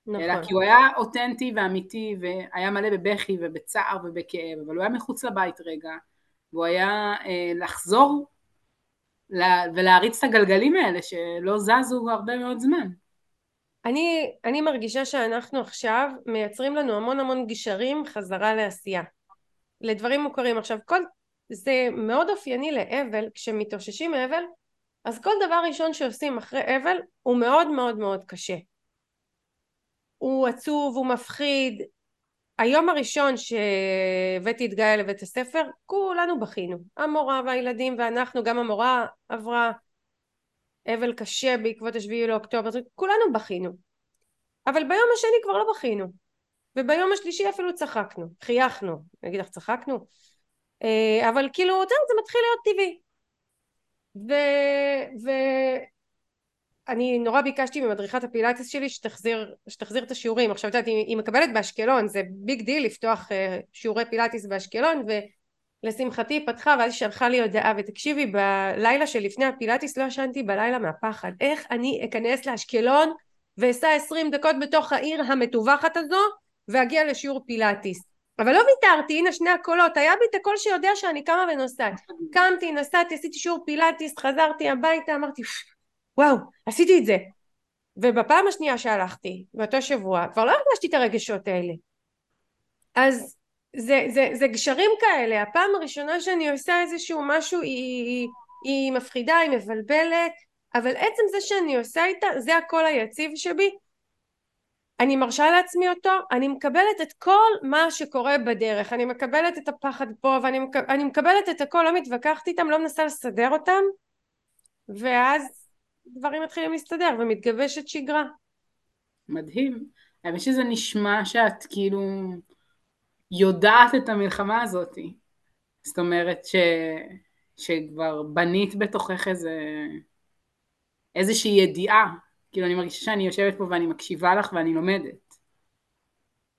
נכון. אלא כי הוא היה אותנטי ואמיתי והיה מלא בבכי ובצער ובכאב, אבל הוא היה מחוץ לבית רגע, והוא היה אה, לחזור ולהריץ את הגלגלים האלה שלא זזו הרבה מאוד זמן. אני, אני מרגישה שאנחנו עכשיו מייצרים לנו המון המון גשרים חזרה לעשייה. לדברים מוכרים. עכשיו כל זה מאוד אופייני לאבל. כשמתאוששים מאבל אז כל דבר ראשון שעושים אחרי אבל הוא מאוד מאוד מאוד קשה. הוא עצוב הוא מפחיד. היום הראשון שהבאתי את גאיה לבית הספר כולנו בכינו. המורה והילדים ואנחנו גם המורה עברה אבל קשה בעקבות השביעי לאוקטובר, כולנו בכינו. אבל ביום השני כבר לא בכינו. וביום השלישי אפילו צחקנו, חייכנו, אני אגיד לך צחקנו, אה, אבל כאילו זה מתחיל להיות טבעי. ואני נורא ביקשתי ממדריכת הפילאטיס שלי שתחזיר, שתחזיר את השיעורים עכשיו את יודעת היא, מקבלת באשקלון זה big deal לפתוח אה, שיעורי פילאטיס באשקלון ולשמחתי היא פתחה ואז היא שלחה לי הודעה ותקשיבי בלילה שלפני הפילאטיס לא ישנתי בלילה מהפחד. איך אני אכנס לאשקלון ואסע עשרים דקות בתוך העיר המטווחת הזו ואגיע לשיעור פילאטיס? אבל לא ויתרתי הנה שני הקולות. היה בי את הקול שיודע שאני קמה ונוסעת. קמתי נסעתי עשיתי שיעור פילאטיס חזרתי הביתה אמרתי וואו עשיתי את זה. ובפעם השנייה שהלכתי באותו שבוע כבר לא הרגשתי את הרגשות האלה. אז זה, זה, זה גשרים כאלה הפעם הראשונה שאני עושה איזשהו משהו היא, היא, היא מפחידה היא מבלבלת אבל עצם זה שאני עושה איתה זה הקול היציב שבי אני מרשה לעצמי אותו, אני מקבלת את כל מה שקורה בדרך, אני מקבלת את הפחד פה ואני מק... מקבלת את הכל, לא מתווכחת איתם, לא מנסה לסדר אותם ואז דברים מתחילים להסתדר ומתגבשת שגרה. מדהים. האמת שזה נשמע שאת כאילו יודעת את המלחמה הזאת. זאת אומרת ש... שכבר בנית בתוכך איזה... איזושהי ידיעה כאילו אני מרגישה שאני יושבת פה ואני מקשיבה לך ואני לומדת.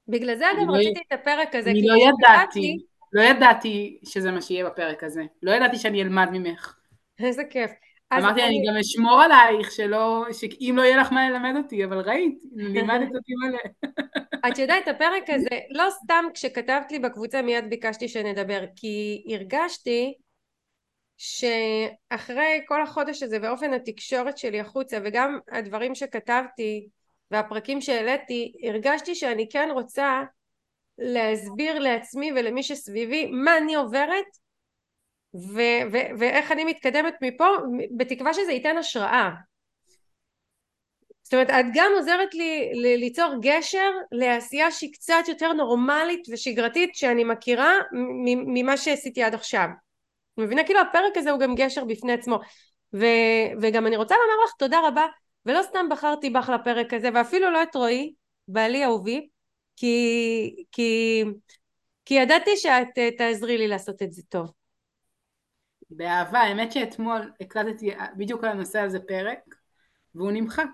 בגלל זה אגב לא רציתי את הפרק הזה. אני לא ידעתי, לא ידעתי שזה מה שיהיה בפרק הזה. לא ידעתי שאני אלמד ממך. איזה כיף. אמרתי אני גם אשמור עלייך שלא, שאם לא יהיה לך מה ללמד אותי, אבל ראית, לימדת אותי מלא. את יודעת, הפרק הזה, לא סתם כשכתבת לי בקבוצה מיד ביקשתי שנדבר, כי הרגשתי שאחרי כל החודש הזה ואופן התקשורת שלי החוצה וגם הדברים שכתבתי והפרקים שהעליתי הרגשתי שאני כן רוצה להסביר לעצמי ולמי שסביבי מה אני עוברת ו- ו- ואיך אני מתקדמת מפה בתקווה שזה ייתן השראה. זאת אומרת את גם עוזרת לי ליצור גשר לעשייה שהיא קצת יותר נורמלית ושגרתית שאני מכירה ממה שעשיתי עד עכשיו. מבינה? כאילו הפרק הזה הוא גם גשר בפני עצמו. ו, וגם אני רוצה לומר לך תודה רבה ולא סתם בחרתי בך לפרק הזה ואפילו לא את רועי בעלי אהובי כי, כי, כי ידעתי שאת תעזרי לי לעשות את זה טוב באהבה האמת שאתמול הקלטתי בדיוק על הנושא הזה פרק והוא נמחק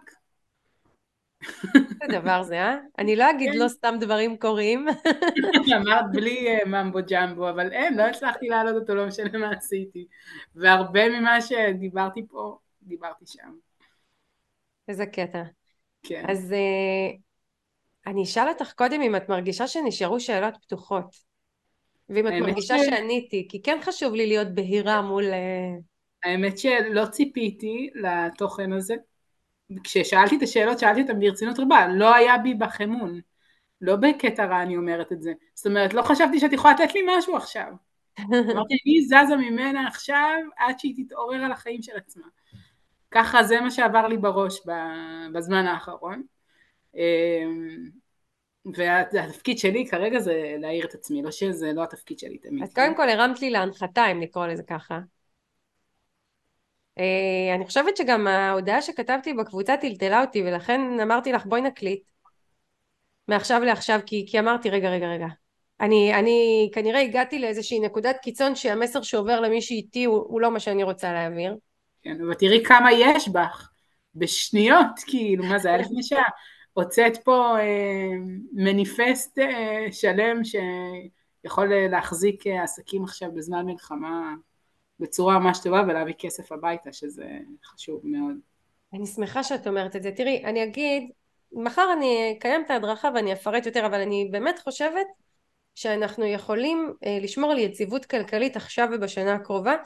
איזה דבר זה, אה? אני לא אגיד לא סתם דברים קורים. אמרת בלי אה, ממבו ג'מבו, אבל אין, לא הצלחתי להעלות אותו, לא משנה מה עשיתי. והרבה ממה שדיברתי פה, דיברתי שם. איזה קטע. כן. אז uh, אני אשאל אותך קודם אם את מרגישה שנשארו שאלות פתוחות. ואם את מרגישה ש... שעניתי, כי כן חשוב לי להיות בהירה מול... Uh... האמת שלא ציפיתי לתוכן הזה. כששאלתי את השאלות שאלתי אותן ברצינות רבה, לא היה בי בך אמון, לא בקטע רע אני אומרת את זה, זאת אומרת לא חשבתי שאת יכולה לתת לי משהו עכשיו, אמרתי אני זזה ממנה עכשיו עד שהיא תתעורר על החיים של עצמה, ככה זה מה שעבר לי בראש בזמן האחרון, אמ, והתפקיד שלי כרגע זה להעיר את עצמי, לא שזה לא התפקיד שלי תמיד. אז קודם כל הרמת לי להנחתה אם לקרוא לזה ככה. אה, אני חושבת שגם ההודעה שכתבתי בקבוצה טלטלה אותי ולכן אמרתי לך בואי נקליט מעכשיו לעכשיו כי, כי אמרתי רגע רגע רגע אני, אני כנראה הגעתי לאיזושהי נקודת קיצון שהמסר שעובר למי שאיתי הוא, הוא לא מה שאני רוצה להעביר. כן, אבל תראי כמה יש בך, בשניות כאילו, מה זה היה לפני שעה, הוצאת פה אה, מניפסט אה, שלם שיכול להחזיק אה, עסקים עכשיו בזמן מלחמה בצורה ממש טובה ולהביא כסף הביתה, שזה חשוב מאוד. אני שמחה שאת אומרת את זה. תראי, אני אגיד, מחר אני אקיים את ההדרכה ואני אפרט יותר, אבל אני באמת חושבת שאנחנו יכולים אה, לשמור על יציבות כלכלית עכשיו ובשנה הקרובה.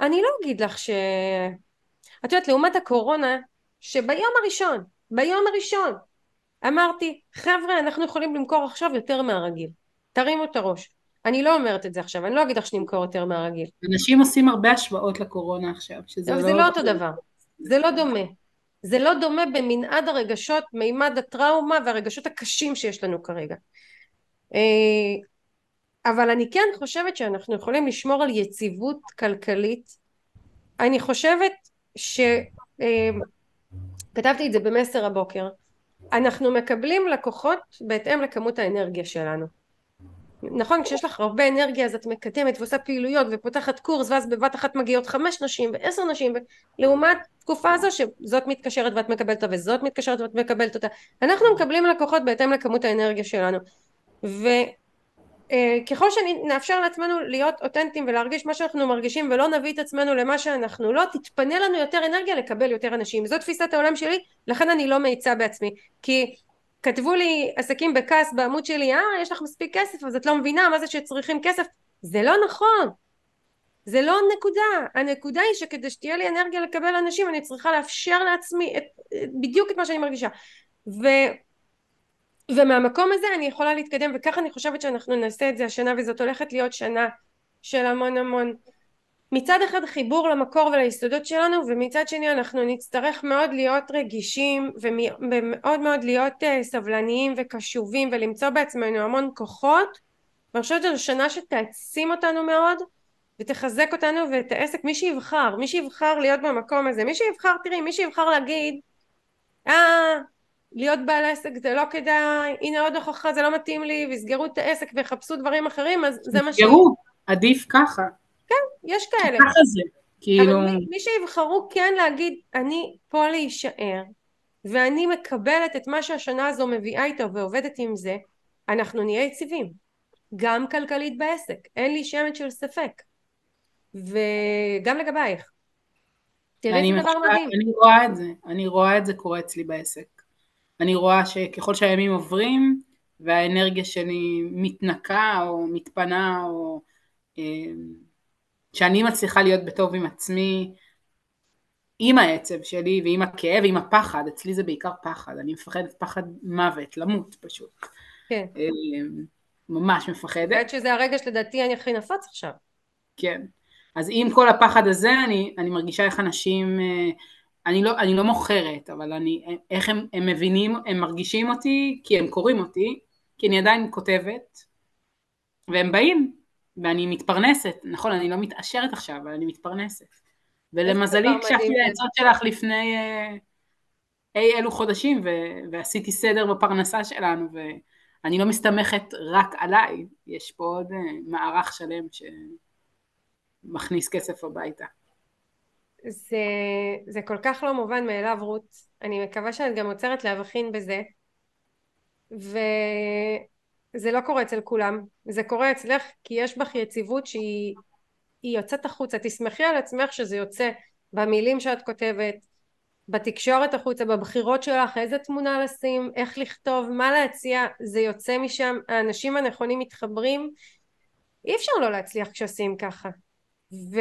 אני לא אגיד לך ש... את יודעת, לעומת הקורונה, שביום הראשון, ביום הראשון, אמרתי, חבר'ה, אנחנו יכולים למכור עכשיו יותר מהרגיל. תרימו את הראש. אני לא אומרת את זה עכשיו, אני לא אגיד לך שנמכור יותר מהרגיל. אנשים עושים הרבה השוואות לקורונה עכשיו, שזה לא... זה לא אותו דבר, זה לא דומה. זה לא דומה במנעד הרגשות, מימד הטראומה והרגשות הקשים שיש לנו כרגע. אה, אבל אני כן חושבת שאנחנו יכולים לשמור על יציבות כלכלית. אני חושבת ש... אה, כתבתי את זה במסר הבוקר. אנחנו מקבלים לקוחות בהתאם לכמות האנרגיה שלנו. נכון כשיש לך הרבה אנרגיה אז את מקדמת ועושה פעילויות ופותחת קורס ואז בבת אחת מגיעות חמש נשים ועשר נשים לעומת תקופה הזו שזאת מתקשרת ואת מקבלת אותה וזאת מתקשרת ואת מקבלת אותה אנחנו מקבלים לקוחות בהתאם לכמות האנרגיה שלנו וככל אה, שנאפשר לעצמנו להיות אותנטיים ולהרגיש מה שאנחנו מרגישים ולא נביא את עצמנו למה שאנחנו לא תתפנה לנו יותר אנרגיה לקבל יותר אנשים. זו תפיסת העולם שלי לכן אני לא מאיצה בעצמי. כי כתבו לי עסקים בכעס בעמוד שלי אה יש לך מספיק כסף אז את לא מבינה מה זה שצריכים כסף. זה לא נכון. זה לא נקודה הנקודה היא שכדי שתהיה לי אנרגיה לקבל אנשים אני צריכה לאפשר לעצמי את, בדיוק את מה שאני מרגישה. ו, ומהמקום הזה אני יכולה להתקדם וככה אני חושבת שאנחנו נעשה את זה השנה וזאת הולכת להיות שנה של המון המון. מצד אחד חיבור למקור וליסודות שלנו ומצד שני אנחנו נצטרך מאוד להיות רגישים ומאוד מאוד להיות uh, סבלניים וקשובים ולמצוא בעצמנו המון כוחות. ואני חושבת שזו שנה שתעצים אותנו מאוד ותחזק אותנו ואת העסק. מי שיבחר מי שיבחר להיות במקום הזה מי שיבחר תראי מי שיבחר להגיד אה להיות בעל עסק זה לא כדאי הנה עוד הוכחה זה לא מתאים לי ויסגרו את העסק ויחפשו דברים אחרים אז זה מה ש... יסגרו עדיף ככה כן, יש כאלה. ככה זה, כאילו... אבל מי, מי שיבחרו כן להגיד, אני פה להישאר, ואני מקבלת את מה שהשנה הזו מביאה איתו ועובדת עם זה, אנחנו נהיה יציבים. גם כלכלית בעסק, אין לי שמץ של ספק. וגם לגבייך. תראי איזה דבר מדהים. אני רואה את זה, אני רואה את זה קורה אצלי בעסק. אני רואה שככל שהימים עוברים, והאנרגיה שלי מתנקה או מתפנה או אה, שאני מצליחה להיות בטוב עם עצמי, עם העצב שלי ועם הכאב ועם הפחד, אצלי זה בעיקר פחד, אני מפחדת פחד מוות, למות פשוט. כן. אמ, ממש מפחדת. בעת שזה הרגש לדעתי אני הכי נפוץ עכשיו. כן. אז עם כל הפחד הזה אני, אני מרגישה איך אנשים, אה, אני לא, אני לא מוכרת, אבל אני, איך הם, הם מבינים, הם מרגישים אותי כי הם קוראים אותי, כי אני עדיין כותבת, והם באים, ואני מתפרנסת, נכון, אני לא מתעשרת עכשיו, אבל אני מתפרנסת. ולמזלי הקשבתי לעצות שלך לפני אה, אי אלו חודשים, ו- ועשיתי סדר בפרנסה שלנו, ואני לא מסתמכת רק עליי, יש פה עוד אה, מערך שלם שמכניס כסף הביתה. זה, זה כל כך לא מובן מאליו, רות. אני מקווה שאת גם עוצרת להבחין בזה. ו... זה לא קורה אצל כולם, זה קורה אצלך כי יש בך יציבות שהיא יוצאת החוצה, תסמכי על עצמך שזה יוצא במילים שאת כותבת, בתקשורת החוצה, בבחירות שלך, איזה תמונה לשים, איך לכתוב, מה להציע, זה יוצא משם, האנשים הנכונים מתחברים, אי אפשר לא להצליח כשעושים ככה. ו...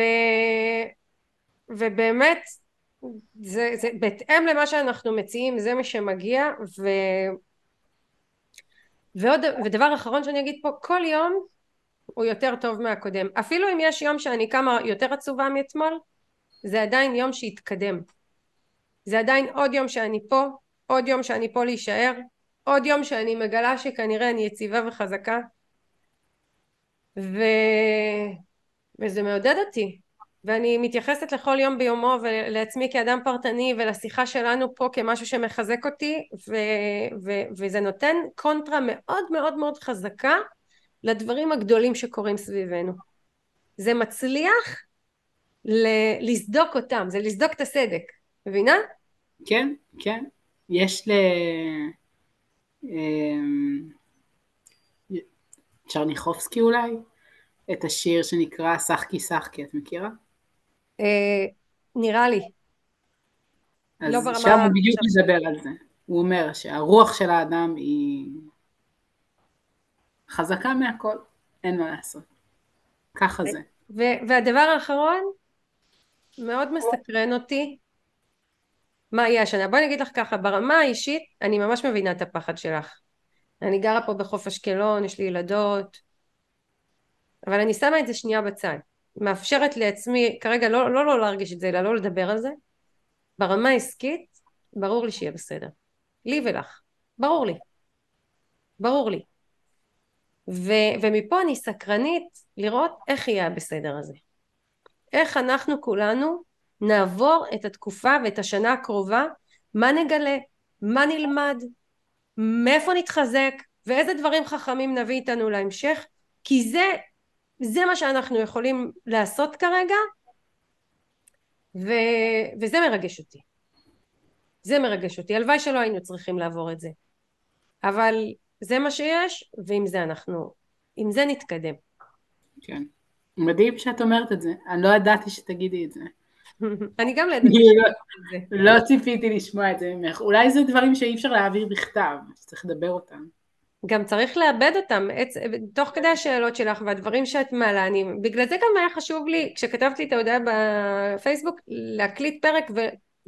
ובאמת זה, זה בהתאם למה שאנחנו מציעים זה מי שמגיע ו... ועוד ודבר אחרון שאני אגיד פה כל יום הוא יותר טוב מהקודם. אפילו אם יש יום שאני קמה יותר עצובה מאתמול זה עדיין יום שהתקדם. זה עדיין עוד יום שאני פה עוד יום שאני פה להישאר עוד יום שאני מגלה שכנראה אני יציבה וחזקה. ו... וזה מעודד אותי ואני מתייחסת לכל יום ביומו ולעצמי כאדם פרטני ולשיחה שלנו פה כמשהו שמחזק אותי ו, ו, וזה נותן קונטרה מאוד מאוד מאוד חזקה לדברים הגדולים שקורים סביבנו. זה מצליח ל- לסדוק אותם, זה לסדוק את הסדק, מבינה? כן, כן. יש ל... אמ, צ'רניחובסקי אולי? את השיר שנקרא שחקי שחקי, את מכירה? אה, נראה לי. אז לא ברמה... שם הוא בדיוק מדבר על זה. הוא אומר שהרוח של האדם היא חזקה מהכל, אין מה לעשות. ככה זה. והדבר האחרון, מאוד מסקרן אותי, מה יהיה השנה. בואי נגיד לך ככה, ברמה האישית, אני ממש מבינה את הפחד שלך. אני גרה פה בחוף אשקלון, יש לי ילדות, אבל אני שמה את זה שנייה בצד. מאפשרת לעצמי כרגע לא, לא לא להרגיש את זה אלא לא לדבר על זה. ברמה העסקית ברור לי שיהיה בסדר. לי ולך. ברור לי. ברור לי. ו, ומפה אני סקרנית לראות איך יהיה בסדר הזה. איך אנחנו כולנו נעבור את התקופה ואת השנה הקרובה מה נגלה מה נלמד מאיפה נתחזק ואיזה דברים חכמים נביא איתנו להמשך כי זה, זה מה שאנחנו יכולים לעשות כרגע, ו, וזה מרגש אותי. זה מרגש אותי. הלוואי שלא היינו צריכים לעבור את זה. אבל זה מה שיש, ועם זה אנחנו, עם זה נתקדם. כן. מדהים שאת אומרת את זה. אני לא ידעתי שתגידי את זה. אני גם לא ידעתי לא- שתגידי את זה. לא ציפיתי לשמוע את זה ממך. אולי זה דברים שאי אפשר להעביר בכתב, שצריך לדבר אותם. גם צריך לאבד אותם. עץ, תוך כדי השאלות שלך והדברים שאת מעלה אני בגלל זה גם היה חשוב לי כשכתבתי את ההודעה בפייסבוק להקליט פרק ו...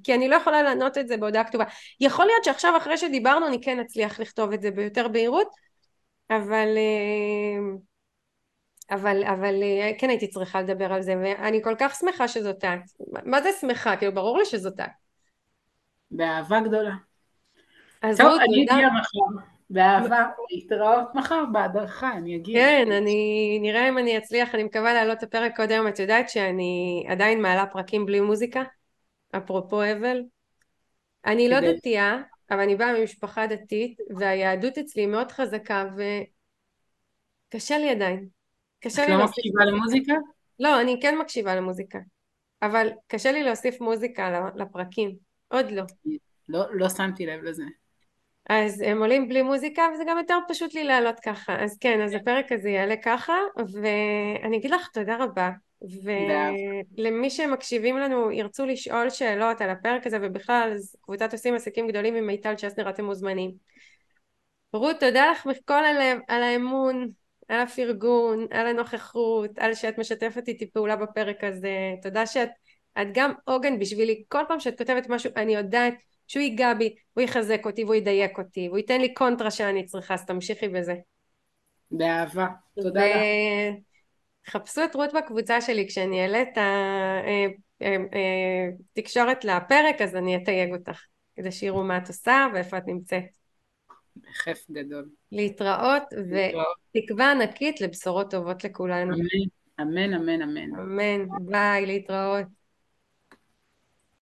כי אני לא יכולה לענות את זה בהודעה כתובה. יכול להיות שעכשיו אחרי שדיברנו אני כן אצליח לכתוב את זה ביותר בהירות אבל אה, אבל אבל אה, כן הייתי צריכה לדבר על זה ואני כל כך שמחה שזאת את. מה זה שמחה? כאילו ברור לי שזאת את. באהבה גדולה. אז טוב, אני. אגיע מחר. באהבה. להתראות מחר בהדרכה, אני אגיע. כן, אני נראה אם אני אצליח, אני מקווה להעלות את הפרק עוד היום, את יודעת שאני עדיין מעלה פרקים בלי מוזיקה, אפרופו אבל. אני לא דתייה, אבל אני באה ממשפחה דתית, והיהדות אצלי מאוד חזקה, וקשה לי עדיין. קשה את לי לא להוסיף מקשיבה למוזיקה? לא, אני כן מקשיבה למוזיקה, אבל קשה לי להוסיף מוזיקה לפרקים, עוד לא. לא, לא שמתי לב לזה. אז הם עולים בלי מוזיקה וזה גם יותר פשוט לי לעלות ככה. אז כן אז הפרק הזה יעלה ככה ואני אגיד לך תודה רבה. ולמי שמקשיבים לנו ירצו לשאול שאלות על הפרק הזה ובכלל קבוצת עושים עסקים גדולים עם מיטל צ'סנר אתם מוזמנים. רות תודה לך מכל הלב על האמון על הפרגון על הנוכחות על שאת משתפת איתי פעולה בפרק הזה. תודה שאת את גם עוגן בשבילי. כל פעם שאת כותבת משהו אני יודעת שהוא ייגע בי, הוא יחזק אותי והוא ידייק אותי, והוא ייתן לי קונטרה שאני צריכה, אז תמשיכי בזה. באהבה. תודה לך. חפשו את רות בקבוצה שלי, כשאני אעלה את התקשורת לפרק, אז אני אתייג אותך, כדי שיראו מה את עושה ואיפה את נמצאת. בכיף גדול. להתראות. ותקווה ענקית לבשורות טובות לכולנו. אמן, אמן, אמן. אמן, ביי, להתראות.